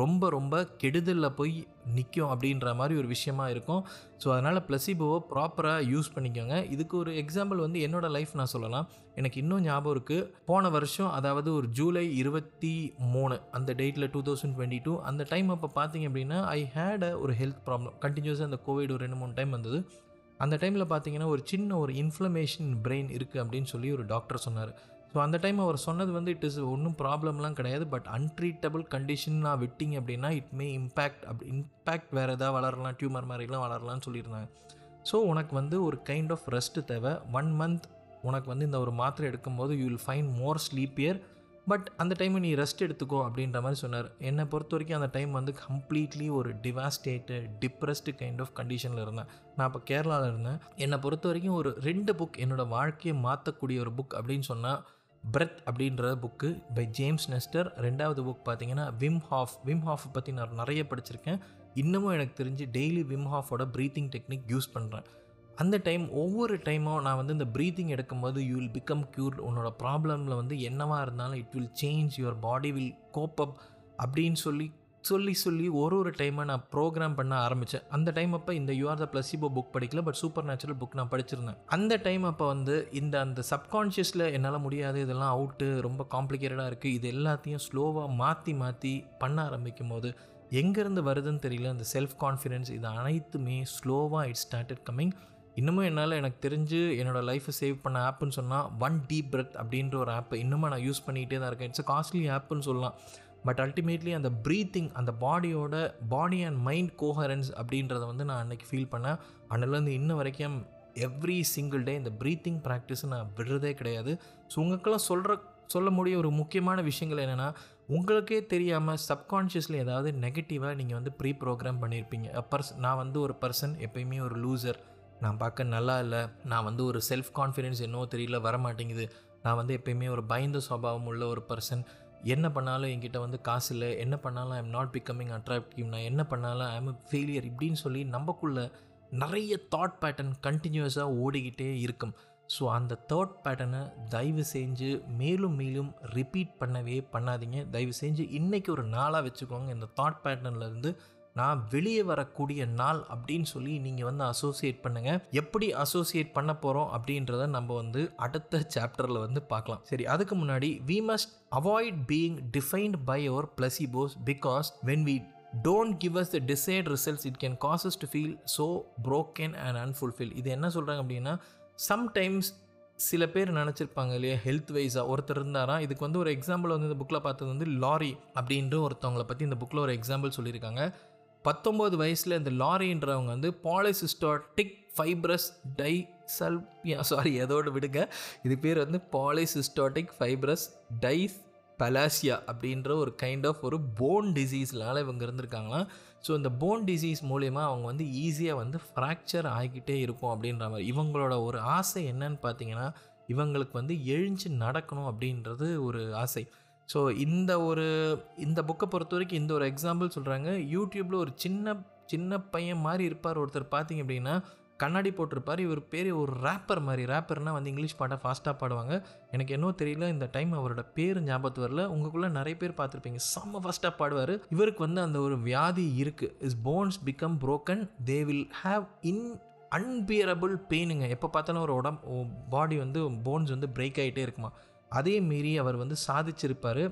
ரொம்ப ரொம்ப கெடுதலில் போய் நிற்கும் அப்படின்ற மாதிரி ஒரு விஷயமா இருக்கும். ஸோ அதனால் ப்ளஸிபோவை ப்ராப்பராக யூஸ் பண்ணிக்கோங்க. இதுக்கு ஒரு எக்ஸாம்பிள் வந்து என்னோடய லைஃப் நான் சொல்லலாம். எனக்கு இன்னும் ஞாபகம் இருக்குது போன வருஷம் அதாவது ஒரு ஜூலை இருபத்தி மூணு அந்த டேட்டில் டூ தௌசண்ட் டுவெண்ட்டி டூ அந்த டைம் அப்போ பார்த்தீங்க அப்படின்னா ஐ ஹேட் அ ஒரு ஹெல்த் ப்ராப்ளம் கண்டினியூஸாக அந்த கோவிட் ஒரு ரெண்டு மூணு டைம் வந்தது. அந்த டைமில் பார்த்தீங்கன்னா ஒரு சின்ன ஒரு இன்ஃப்ளமேஷன் பிரெயின் இருக்குது அப்படின்னு சொல்லி ஒரு டாக்டர் சொன்னார். ஸோ அந்த டைம் அவர் சொன்னது வந்து இட் இஸ் ஒன்றும் ப்ராப்ளம்லாம் கிடையாது பட் அன்ட்ரீட்டபிள் கண்டிஷன் நான் விட்டிங்க அப்படின்னா இட் மே இம்பேக்ட் அப்படி இம்பேக்ட் வேறு எதாவது வளரலாம் டியூமர் மாதிரிலாம் வளரலாம்னு சொல்லியிருந்தாங்க. ஸோ உனக்கு வந்து ஒரு கைண்ட் ஆஃப் ரெஸ்ட்டு தேவை. ஒன் மந்த் உனக்கு வந்து இந்த ஒரு மாத்திரை எடுக்கும்போது you will find more sleepier but அந்த டைம் நீ ரெஸ்ட் எடுத்துக்கோ அப்படின்ற மாதிரி சொன்னார். என்னை பொறுத்த வரைக்கும் அந்த டைம் வந்து கம்ப்ளீட்லி ஒரு டிவாஸ்டேட்டு டிப்ரெஸ்டு கைண்ட் ஆஃப் கண்டிஷனில் இருந்தேன். நான் இப்போ கேரளாவில் இருந்தேன். என்னை பொறுத்த வரைக்கும் ஒரு ரெண்டு புக் என்னோடய வாழ்க்கையை மாற்றக்கூடிய ஒரு புக் அப்படின்னு சொன்னால் பிரெத் அப்படின்ற புக்கு பை ஜேம்ஸ் நெஸ்டர் ரெண்டாவது புக் பார்த்தீங்கன்னா விம் ஹாஃப் விம் ஹாஃப் பற்றி நான் நிறைய படிச்சிருக்கேன். இன்னமும் எனக்கு தெரிஞ்சு டெய்லி விம் ஹாஃபோட ப்ரீத்திங் டெக்னிக் யூஸ் பண்ணுறேன் அந்த டைம் ஒவ்வொரு டைமும் நான் வந்து இந்த ப்ரீத்திங் எடுக்கும்போது யூ வில் பிகம் க்யூர்ட் உன்னோட ப்ராப்ளமில் வந்து என்னவாக இருந்தாலும் it will change your body will cope up அப்படின்னு சொல்லி சொல்லி சொல்லி ஒரு ஒரு டைமை நான் ப்ரோக்ராம் பண்ண ஆரம்பித்தேன் அந்த டைம் அப்போ இந்த you are the placebo book படிக்கல பட் சூப்பர் நேச்சுரல் புக் நான் படிச்சிருந்தேன். அந்த டைம் அப்போ வந்து இந்த அந்த சப்கான்ஷியஸில் என்னால் முடியாது இதெல்லாம் அவுட்டு ரொம்ப காம்ப்ளிகேட்டடாக இருக்குது இது எல்லாத்தையும் ஸ்லோவாக மாற்றி மாற்றி பண்ண ஆரம்பிக்கும் போது எங்கேருந்து வருதுன்னு தெரியல. அந்த செல்ஃப் கான்ஃபிடென்ஸ் இது அனைத்துமே ஸ்லோவாக இட் ஸ்டார்டட் கம்மிங் இன்னமும் என்னால் எனக்கு தெரிஞ்சு என்னோடய லைஃப்பை சேவ் பண்ண ஆப்புன்னு சொன்னால் ஒன் டீப் பிரெத் அப்படின்ற ஒரு ஆப்பை இன்னமும் நான் யூஸ் பண்ணிகிட்டே தான் இருக்கேன். இட்ஸ் காஸ்ட்லி ஆப்புன்னு சொல்லலாம். பட் அல்டிமேட்லி அந்த ப்ரீத்திங் அந்த பாடியோட பாடி அண்ட் மைண்ட் கோஹரன்ஸ் அப்படின்றத வந்து நான் அன்றைக்கி ஃபீல் பண்ணேன். அன்னிலேருந்து இன்ன வரைக்கும் எவ்ரி சிங்கிள் டே இந்த ப்ரீத்திங் ப்ராக்டிஸை நான் விடுறதே கிடையாது. ஸோ உங்களுக்கெல்லாம் சொல்கிற சொல்ல முடிய ஒரு முக்கியமான விஷயங்கள் என்னென்னா உங்களுக்கே தெரியாமல் சப்கான்ஷியஸில் ஏதாவது நெகட்டிவாக நீங்கள் வந்து ப்ரீ ப்ரோக்ராம் பண்ணியிருப்பீங்க பர்ஸ் நான் வந்து ஒரு பர்சன் எப்பயுமே ஒரு லூசர் நான் பார்க்க நல்லா இல்லை. நான் வந்து ஒரு செல்ஃப் கான்ஃபிடென்ஸ் என்னவோ தெரியல வர மாட்டேங்குது நான் வந்து எப்பயுமே ஒரு பயந்த சுபாவம் உள்ள ஒரு பர்சன் என்ன பண்ணாலும் என்கிட்ட வந்து காசு இல்லை. என்ன பண்ணாலும் ஐம் நாட் பிகமிங் அட்ராக்டிவ் நான் என்ன பண்ணாலும் ஐம் ஃபெயிலியர் இப்படின்னு சொல்லி நம்மக்குள்ள நிறைய தாட் பேட்டர்ன் கண்டினியூஸாக ஓடிக்கிட்டே இருக்கும். ஸோ அந்த தாட் பேட்டர்னை தயவு செஞ்சு மேலும் மேலும் ரிப்பீட் பண்ணவே பண்ணாதீங்க. தயவு செஞ்சு இன்றைக்கி ஒரு நாளாக வச்சுக்கோங்க. இந்த தாட் பேட்டர்ன்லேருந்து நான் வெளியே வரக்கூடிய நாள் அப்படின்னு சொல்லி நீங்கள் வந்து அசோசியேட் பண்ணுங்கள் எப்படி அசோசியேட் பண்ண போகிறோம் அப்படின்றத நம்ம வந்து அடுத்த சாப்டரில் வந்து பார்க்கலாம். சரி அதுக்கு முன்னாடி we must avoid being defined by our placebos because when we don't give us the desired results it can causes to feel so broken and unfulfilled இது என்ன சொல்கிறாங்க அப்படின்னா சம்டைம்ஸ் சில பேர் நினச்சிருப்பாங்க இல்லையா ஹெல்த் வைஸாக ஒருத்தர் இருந்தாராம் இதுக்கு வந்து ஒரு எக்ஸாம்பிள் வந்து இந்த புக்கில் பார்த்தது வந்து லாரி அப்படின்ற ஒருத்தவங்களை பற்றி இந்த புக்கில் ஒரு எக்ஸாம்பிள் சொல்லியிருக்காங்க. பத்தொம்போது வயசில் இந்த லாரின்றவங்க வந்து polyostotic fibrous dysplasia sorry எதோடு விடுங்க. இது பேர் வந்து பாலிசிஸ்டாட்டிக் ஃபைப்ரஸ் டைஸ் பலாசியா அப்படின்ற ஒரு கைண்ட் ஆஃப் ஒரு போன் டிசீஸ்னால இவங்க இருந்திருக்காங்களாம். ஸோ இந்த போன் டிசீஸ் மூலயமா அவங்க வந்து ஈஸியாக வந்து ஃப்ராக்சர் ஆகிக்கிட்டே இருக்கும் அப்படின்ற மாதிரி. இவங்களோட ஒரு ஆசை என்னன்னு பார்த்தீங்கன்னா இவங்களுக்கு வந்து எழுஞ்சு நடக்கணும் அப்படின்றது ஒரு ஆசை. ஸோ இந்த ஒரு இந்த புக்கை பொறுத்த வரைக்கும் இந்த ஒரு எக்ஸாம்பிள் சொல்கிறாங்க யூடியூப்பில் ஒரு சின்ன சின்ன பையன் மாதிரி இருப்பார். ஒருத்தர் பார்த்தீங்க அப்படின்னா கண்ணாடி போட்டிருப்பார். இவர் பேர் ஒரு ரேப்பர் மாதிரி. ரேப்பர்னால் வந்து இங்கிலீஷ் பாட்டை ஃபாஸ்ட்டாக பாடுவாங்க. எனக்கு என்னவோ தெரியல இந்த டைம் அவரோட பேர் ஞாபகத்து வரல. உங்களுக்குள்ளே நிறைய பேர் பார்த்துருப்பீங்க. செம்ம ஃபாஸ்ட்டாக பாடுவார். இவருக்கு வந்து அந்த ஒரு வியாதி இருக்குது is bones become broken they will have in unbearable பெயினுங்க எப்போ பார்த்தாலும் ஒரு உடம்பு பாடி வந்து போன்ஸ் வந்து பிரேக் ஆகிட்டே இருக்குமா? அதே மீறி அவர் வந்து சாதிச்சிருப்பார்.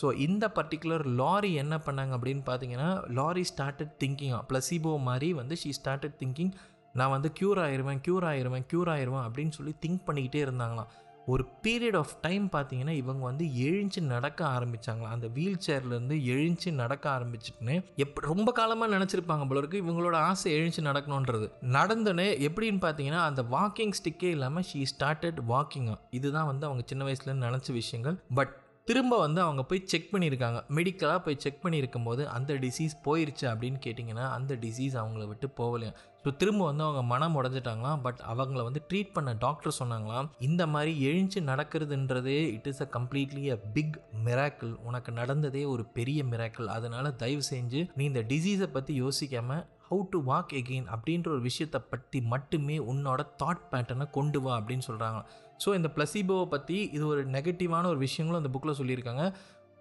ஸோ இந்த பர்டிகுலர் லாரி என்ன பண்ணாங்க அப்படின்னு பார்த்தீங்கன்னா லாரி ஸ்டார்டட் திங்கிங் ப்ளசிபோ மாதிரி வந்து ஷீ ஸ்டார்டட் திங்கிங் நான் வந்து க்யூர் ஆயிடுவேன் க்யூர் ஆயிடுவேன் க்யூர் ஆயிடுவேன் அப்படின்னு சொல்லி திங்க் பண்ணிக்கிட்டே இருந்தாங்களாம். ஒரு பீரியட் ஆஃப் டைம் பார்த்தீங்கன்னா இவங்க வந்து எழுந்து நடக்க ஆரம்பிச்சாங்களாம் அந்த வீல் சேர்லேருந்து எழுந்து நடக்க ஆரம்பிச்சுட்டுன்னு எப்படி ரொம்ப காலமாக நினச்சிருப்பாங்க போல இருக்கு. இவங்களோட ஆசை எழுந்து நடக்கணுன்றது. நடந்தோடனே எப்படின்னு பார்த்தீங்கன்னா அந்த வாக்கிங் ஸ்டிக்கே இல்லாமல் ஷீ ஸ்டார்டட் வாக்கிங் இதுதான் வந்து அவங்க சின்ன வயசுலேருந்து நினச்ச விஷயங்கள். பட் திரும்ப வந்து அவங்க போய் செக் பண்ணியிருக்காங்க. மெடிக்கலாக போய் செக் பண்ணியிருக்கும் போது அந்த டிசீஸ் போயிருச்சு அப்படின்னு கேட்டிங்கன்னா அந்த டிசீஸ் அவங்கள விட்டு போகலையா ஸோ திரும்ப வந்து அவங்க மனம் உடஞ்சிட்டாங்களாம். பட் அவங்கள வந்து ட்ரீட் பண்ண டாக்டர் சொன்னாங்களாம். இந்த மாதிரி எழுந்து நடக்கிறதுன்றதே it is a completely a big miracle உனக்கு நடந்ததே ஒரு பெரிய மிராக்கிள் அதனால் தயவு செஞ்சு நீ இந்த டிசீஸை பற்றி யோசிக்காம ஹவு டு வாக் எகெயின் அப்படின்ற ஒரு விஷயத்தை பற்றி மட்டுமே உன்னோட தாட் பேட்டர்னை கொண்டு வா அப்படின்னு சொல்கிறாங்க ஸோ இந்த பிளசிபோவை பற்றி இது ஒரு நெகட்டிவான ஒரு விஷயங்களும் அந்த புக்கில் சொல்லியிருக்காங்க.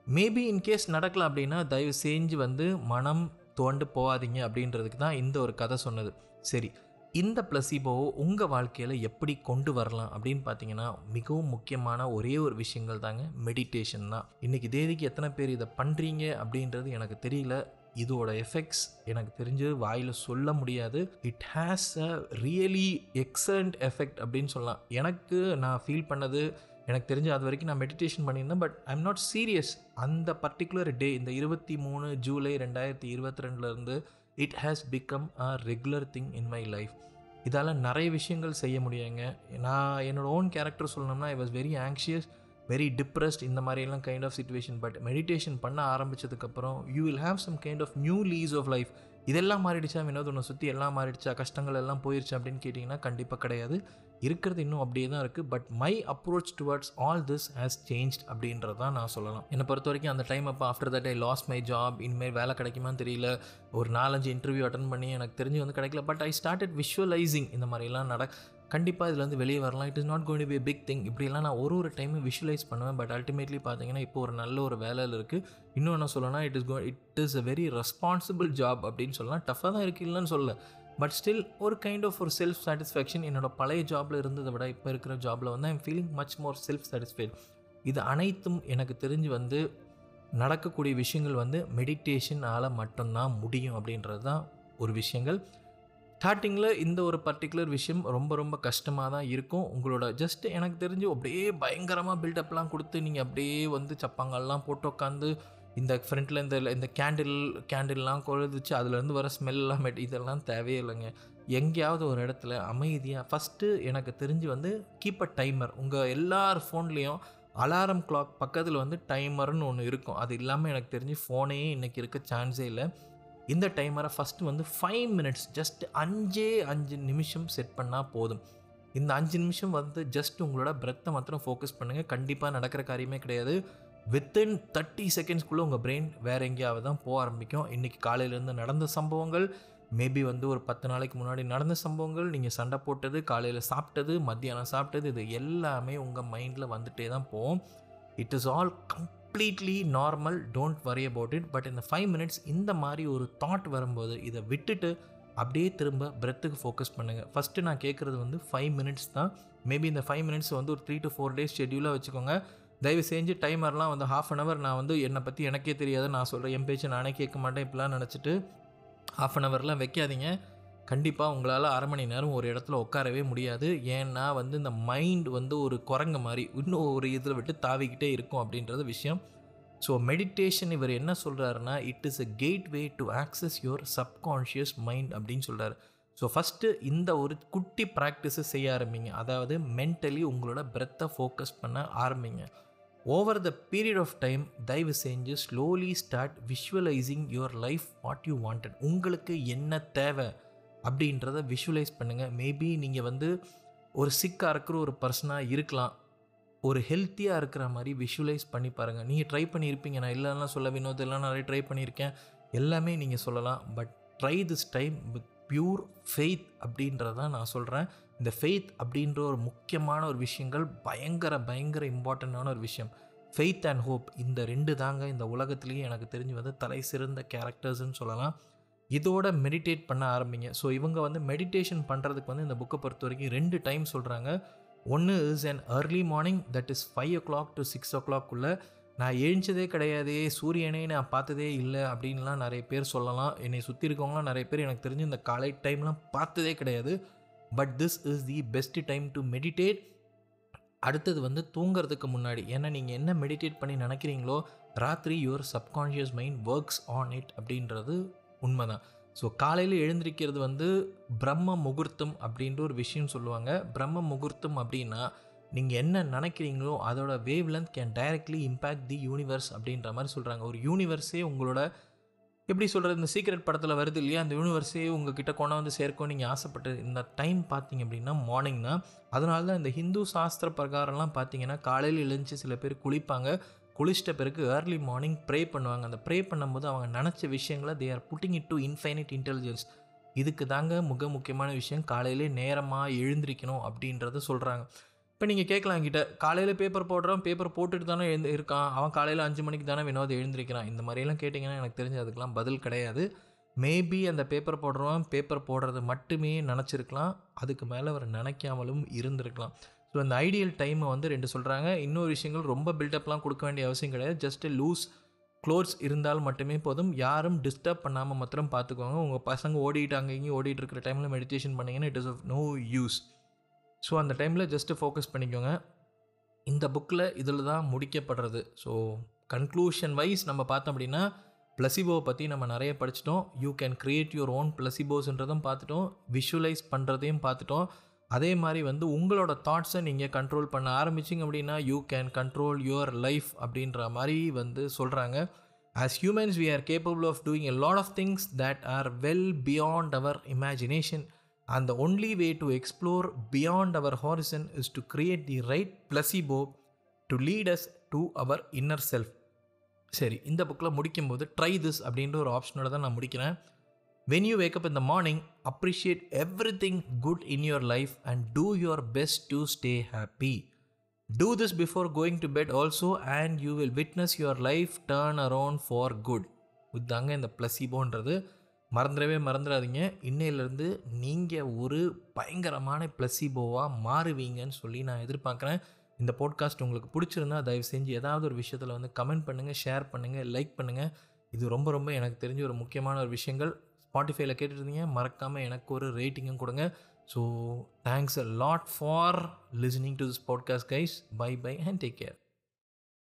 மேபி இன்கேஸ் நடக்கல அப்படின்னா தயவு செஞ்சு வந்து மனம் தோண்டு போகாதீங்க அப்படின்றதுக்கு தான் இந்த ஒரு கதை சொன்னது. சரி இந்த பிளசிபோவை உங்கள் வாழ்க்கையில் எப்படி கொண்டு வரலாம் அப்படின்னு பார்த்தீங்கன்னா மிகவும் முக்கியமான ஒரே ஒரு விஷயங்கள் தாங்க மெடிடேஷன் தான். இன்றைக்கி தேதிக்கு எத்தனை பேர் இதை பண்ணுறீங்க அப்படின்றது எனக்கு தெரியல. இதோட எஃபெக்ட்ஸ் எனக்கு தெரிஞ்சு வாயில் சொல்ல முடியாது. It has a really excellent effect அப்படின்னு சொல்லலாம். எனக்கு நான் ஃபீல் பண்ணது எனக்கு தெரிஞ்சு அது வரைக்கும் நான் மெடிடேஷன் பண்ணியிருந்தேன் but I am not serious அந்த பர்டிகுலர் டே இந்த இருபத்தி மூணு ஜூலை ரெண்டாயிரத்தி இருபத்தி ரெண்டுலேருந்து it has become a regular thing in my life இதால் நிறைய விஷயங்கள் செய்ய முடியுங்க. நான் என்னோட ஓன் கேரக்டர் சொல்லணும்னா I was very anxious very depressed இந்த மாதிரியெல்லாம் kind of situation but meditation பண்ண ஆரம்பித்ததுக்கப்புறம் you will have some kind of new lease of life இதெல்லாம் மாறிடுச்சா? வினோத் உன்னை சுற்றி எல்லாம் மாறிடுச்சா? கஷ்டங்கள் எல்லாம் போயிடுச்சு அப்படின்னு கேட்டிங்கன்னா கண்டிப்பாக கிடையாது. இருக்கிறது இன்னும் அப்படியே தான் இருக்குது but my approach towards all this has changed அப்படின்றது தான் நான் சொல்லலாம். என்னை பொறுத்த வரைக்கும் அந்த டைம் அப்போ after that I lost my job இனிமேல் வேலை கிடைக்குமான்னு தெரியல. ஒரு நாலஞ்சு இன்டர்வியூ அட்டன் பண்ணி எனக்கு தெரிஞ்சு வந்து கிடைக்கல. பட் ஐ ஸ்டார்டட் விஷுவலைசிங் இந்த மாதிரிலாம் நட கண்டிப்பாக இதுலேருந்து வெளியே வரலாம். It is not going be big thing இப்படிலாம் நான் ஒரு ஒரு டைமும் விஷுவலைஸ் பண்ணுவேன். பட் அல்டிமேட்லி பார்த்தீங்கன்னா இப்போ ஒரு நல்ல ஒரு வேலையில் இருக்குது இன்னும் என்ன சொல்லலாம் it is go it is a very responsible job அப்படின்னு சொல்லலாம். டஃப்பாக தான் இருக்குது இல்லைன்னு சொல்ல பட் ஸ்டில் ஒரு கைண்ட் ஆஃப் ஒரு செல்ஃப் சாட்டிஸ்ஃபேக்ஷன் என்னோட பழைய ஜாபில் இருந்ததை விட இப்போ இருக்கிற ஜாபில் வந்து I'm feeling much more self satisfied இது அனைத்தும் எனக்கு தெரிஞ்சு வந்து நடக்கக்கூடிய விஷயங்கள் வந்து மெடிடேஷனால் மட்டும்தான் முடியும் அப்படின்றது தான் ஒரு விஷயங்கள். ஸ்டார்டிங்கில் இந்த ஒரு பர்டிகுலர் விஷயம் ரொம்ப ரொம்ப கஷ்டமாக தான் இருக்கும். உங்களோட ஜஸ்ட் எனக்கு தெரிஞ்சு அப்படியே பயங்கரமாக பில்டப்லாம் கொடுத்து நீங்கள் அப்படியே வந்து சப்பாங்கள்லாம் போட்டு உட்காந்து இந்த ஃப்ரண்ட்டில் இந்த இந்த கேண்டில் கேண்டில்லாம் கொழுதுச்சு அதுலேருந்து வர ஸ்மெல்லாம் மெட் இதெல்லாம் தேவையே இல்லைங்க. எங்கேயாவது ஒரு இடத்துல அமைதியாக ஃபஸ்ட்டு எனக்கு தெரிஞ்சு வந்து கீப் அ டைமர் உங்கள் எல்லார் ஃபோன்லேயும் அலாரம் கிளாக் பக்கத்தில் வந்து டைமர்னு ஒன்று இருக்கும். அது இல்லாமல் எனக்கு தெரிஞ்சு ஃபோனே இன்றைக்கி இருக்க சான்ஸே இல்லை. இந்த டைமரை ஃபஸ்ட்டு வந்து ஃபைவ் மினிட்ஸ் ஜஸ்ட் அஞ்சே அஞ்சு நிமிஷம் செட் பண்ணால் போதும். இந்த அஞ்சு நிமிஷம் வந்து ஜஸ்ட் உங்களோட பிரெத்தை மாத்திரம் ஃபோக்கஸ் பண்ணுங்கள் கண்டிப்பாக நடக்கிற காரியமே கிடையாது. வித்தின் தேர்ட்டி செகண்ட்ஸ்க்குள்ளே உங்கள் பிரெயின் வேறு எங்கேயாவது தான் போக ஆரம்பிக்கும். இன்றைக்கி காலையிலேருந்து நடந்த சம்பவங்கள் மேபி வந்து ஒரு பத்து நாளைக்கு முன்னாடி நடந்த சம்பவங்கள் நீங்கள் சண்டை போட்டது காலையில் சாப்பிட்டது மத்தியானம் சாப்பிட்டது இது எல்லாமே உங்கள் மைண்டில் வந்துகிட்டே தான் போகும். It is all come completely normal don't worry about it but இந்த ஃபைவ் மினிட்ஸ் இந்த மாதிரி ஒரு தாட் வரும்போது இதை விட்டுட்டு அப்படியே திரும்ப பிரெத்துக்கு ஃபோக்கஸ் பண்ணுங்கள் ஃபஸ்ட்டு நான் கேட்குறது வந்து ஃபைவ் மினிட்ஸ் தான். மேபி இந்த ஃபைவ் மினிட்ஸ் வந்து ஒரு த்ரீ டு ஃபோர் டேஸ் ஷெட்யூலாக வச்சுக்கோங்க. தயவு செஞ்சு டைமர்லாம் வந்து ஹாஃப் அன் ஹவர் நான் வந்து என்னை பற்றி எனக்கே தெரியாது. நான் சொல்கிறேன் என் பேச்சு நானே கேட்க மாட்டேன் இப்படிலாம் நினச்சிட்டு ஹாஃப் அன் ஹவர்லாம் வைக்காதீங்க. கண்டிப்பாக உங்களால் அரை மணி நேரம் ஒரு இடத்துல உட்காரவே முடியாது. ஏன்னா வந்து இந்த மைண்ட் வந்து ஒரு குரங்கு மாதிரி இன்னும் ஒரு இதில் விட்டு தாவிக்கிட்டே இருக்கும் அப்படின்றது விஷயம். ஸோ மெடிடேஷன் இவர் என்ன சொல்கிறாருன்னா it is a gateway to access your subconscious mind அப்படின்னு சொல்கிறார் ஸோ ஃபஸ்ட்டு இந்த ஒரு குட்டி ப்ராக்டிஸை செய்ய ஆரம்பிங்க. அதாவது மென்டலி உங்களோட பிரெத்தை ஃபோக்கஸ் பண்ண ஆரம்பிங்க. Over the period of time தயவு செஞ்சு slowly start visualising your life what you wanted உங்களுக்கு என்ன தேவை? அப்படின்றத விஷுவலைஸ் பண்ணுங்கள் மேபி நீங்கள் வந்து ஒரு சிக்காக இருக்கிற ஒரு பர்சனாக இருக்கலாம். ஒரு ஹெல்த்தியாக இருக்கிற மாதிரி விஷுவலைஸ் பண்ணி பாருங்கள் நீங்கள் ட்ரை பண்ணியிருப்பீங்க. நான் இல்லைன்னா சொல்ல வினோத் எல்லாம் நிறைய ட்ரை பண்ணியிருக்கேன். எல்லாமே நீங்கள் சொல்லலாம். But try this time with pure faith அப்படின்றதான் நான் சொல்கிறேன் இந்த ஃபெய்த் அப்படின்ற ஒரு முக்கியமான ஒரு விஷயங்கள் பயங்கர பயங்கர இம்பார்ட்டண்ட்டான ஒரு விஷயம். ஃபெய்த் அண்ட் ஹோப் இந்த ரெண்டு தாங்க இந்த உலகத்துலேயே எனக்கு தெரிஞ்சு வந்து தலை சிறந்த கேரக்டர்ஸ்ன்னு சொல்லலாம். இதோட மெடிடேட் பண்ண ஆரம்பிங்க. ஸோ இவங்க வந்து மெடிடேஷன் பண்ணுறதுக்கு வந்து இந்த புக்கை பொறுத்த வரைக்கும் ரெண்டு டைம் சொல்கிறாங்க ஒன்று is an early morning that is five o'clock to six ஓ கிளாக்குள்ளே நான் எழுந்ததே கிடையாது சூரியனே நான் பார்த்ததே இல்லை அப்படின்லாம் நிறைய பேர் சொல்லலாம். என்னை சுற்றி இருக்கவங்களாம் நிறைய பேர் எனக்கு தெரிஞ்சு இந்த காலை டைம்லாம் பார்த்ததே கிடையாது. But this is the best time to meditate அடுத்தது வந்து தூங்குறதுக்கு முன்னாடி. ஏன்னா நீங்கள் என்ன மெடிடேட் பண்ணி நினைக்கிறீங்களோ ராத்திரி your subconscious mind works on it அப்படின்றது உண்மைதான். ஸோ காலையில் எழுந்திருக்கிறது வந்து பிரம்ம முகூர்த்தம் அப்படின்ற ஒரு விஷயம் சொல்லுவாங்க. பிரம்ம முகூர்த்தம் அப்படின்னா நீங்கள் என்ன நினைக்கிறீங்களோ அதோட wavelength can directly impact the universe அப்படின்ற மாதிரி சொல்கிறாங்க ஒரு யூனிவர்ஸே உங்களோட எப்படி சொல்கிறது இந்த சீக்ரெட் படத்தில் வருது இல்லையா? அந்த யூனிவர்ஸே உங்ககிட்ட கொண்டு வந்து சேர்க்கும் நீங்கள் ஆசைப்பட்டு இந்த டைம் பார்த்தீங்க அப்படின்னா மார்னிங் தான். அதனால தான் இந்த ஹிந்து சாஸ்திர பிரகாரம்லாம் பார்த்தீங்கன்னா காலையில் எழுந்துச்சு சில பேர் குளிப்பாங்க. குளிச்சிட்ட பிறகு ஏர்லி மார்னிங் ப்ரே பண்ணுவாங்க. அந்த ப்ரே பண்ணும்போது அவங்க நினச்ச விஷயங்களை they are putting it to infinite intelligence இதுக்கு தாங்க மிக முக்கியமான விஷயம். காலையிலே நேரமாக எழுந்திரிக்கணும் அப்படின்றத சொல்கிறாங்க இப்போ நீங்கள் கேட்கலாம் கிட்ட காலையில் பேப்பர் போடுறான் பேப்பர் போட்டுட்டு தானே எழுந்து இருக்கான். அவன் காலையில் அஞ்சு மணிக்கு தானே வினோத் எழுந்திருக்கிறான். இந்த மாதிரிலாம் கேட்டிங்கன்னா எனக்கு தெரிஞ்சு அதுக்கெலாம் பதில் கிடையாது. மேபி அந்த பேப்பர் போடுறவன் பேப்பர் போடுறது மட்டுமே நினச்சிருக்கலாம். அதுக்கு மேலே அவர் நினைக்காமலும் இருந்திருக்கலாம். ஸோ அந்த ஐடியல் டைமை வந்து ரெண்டு சொல்கிறாங்க இன்னொரு விஷயங்கள் ரொம்ப பில்டப்லாம் கொடுக்க வேண்டிய அவசியம் கிடையாது. ஜஸ்ட் லூஸ் க்ளோத்ஸ் இருந்தால் மட்டுமே போதும். யாரும் டிஸ்டர்ப் பண்ணாமல் மாத்திரம் பார்த்துக்கோங்க உங்கள் பசங்க ஓடிட்டு அங்கே இங்கேயும் ஓடிட்டு இருக்கிற டைமில் மெடிடேஷன் பண்ணிங்கன்னா it is of no use so அந்த டைமில் ஜஸ்ட்டு ஃபோக்கஸ் பண்ணிக்கோங்க. இந்த புக்கில் இதில் தான் முடிக்கப்படுறது. ஸோ கன்க்ளூஷன் வைஸ் நம்ம பார்த்தோம் அப்படின்னா பிளசிபோவை பற்றி நம்ம நிறைய படிச்சிட்டோம். You can create your own பிளசிபோஸ்ன்றதும் பார்த்துட்டோம். விஷுவலைஸ் பண்ணுறதையும் பார்த்துட்டோம். அதே மாதிரி வந்து உங்களோட தாட்ஸை நீங்கள் கண்ட்ரோல் பண்ண ஆரம்பிச்சிங்க அப்படின்னா you can control your life அப்படின்ற மாதிரி வந்து சொல்கிறாங்க as humans we are capable of doing a lot of things that are well beyond our imagination and the only way to explore beyond our horizon is to create the right placebo to lead us to our inner self சரி இந்த புக்கில் முடிக்கும்போது try this அப்படின்ற ஒரு ஆப்ஷனோட தான் நான் முடிக்கிறேன். When you wake up in the morning appreciate everything good in your life and do your best to stay happy do this before going to bed also and you will witness your life turn around for good இதுதாங்க இந்த பிளஸிபோன்றது மறந்துடவே மறந்துடாதீங்க. இன்னையிலேருந்து நீங்கள் ஒரு பயங்கரமான பிளஸிபோவாக மாறுவீங்கன்னு சொல்லி நான் எதிர்பார்க்குறேன். இந்த பாட்காஸ்ட் உங்களுக்கு பிடிச்சிருந்தா தயவு செஞ்சு ஏதாவது ஒரு விஷயத்தில் வந்து கமெண்ட் பண்ணுங்கள் ஷேர் பண்ணுங்கள் லைக் பண்ணுங்கள் இது ரொம்ப ரொம்ப எனக்கு தெரிஞ்ச ஒரு முக்கியமான ஒரு விஷயங்கள். ஸ்பாட்டிஃபைல கேட்டுருந்தீங்க மறக்காமல் எனக்கு ஒரு ரேட்டிங்கும் கொடுங்க. So thanks a lot for listening to this podcast guys bye bye and take care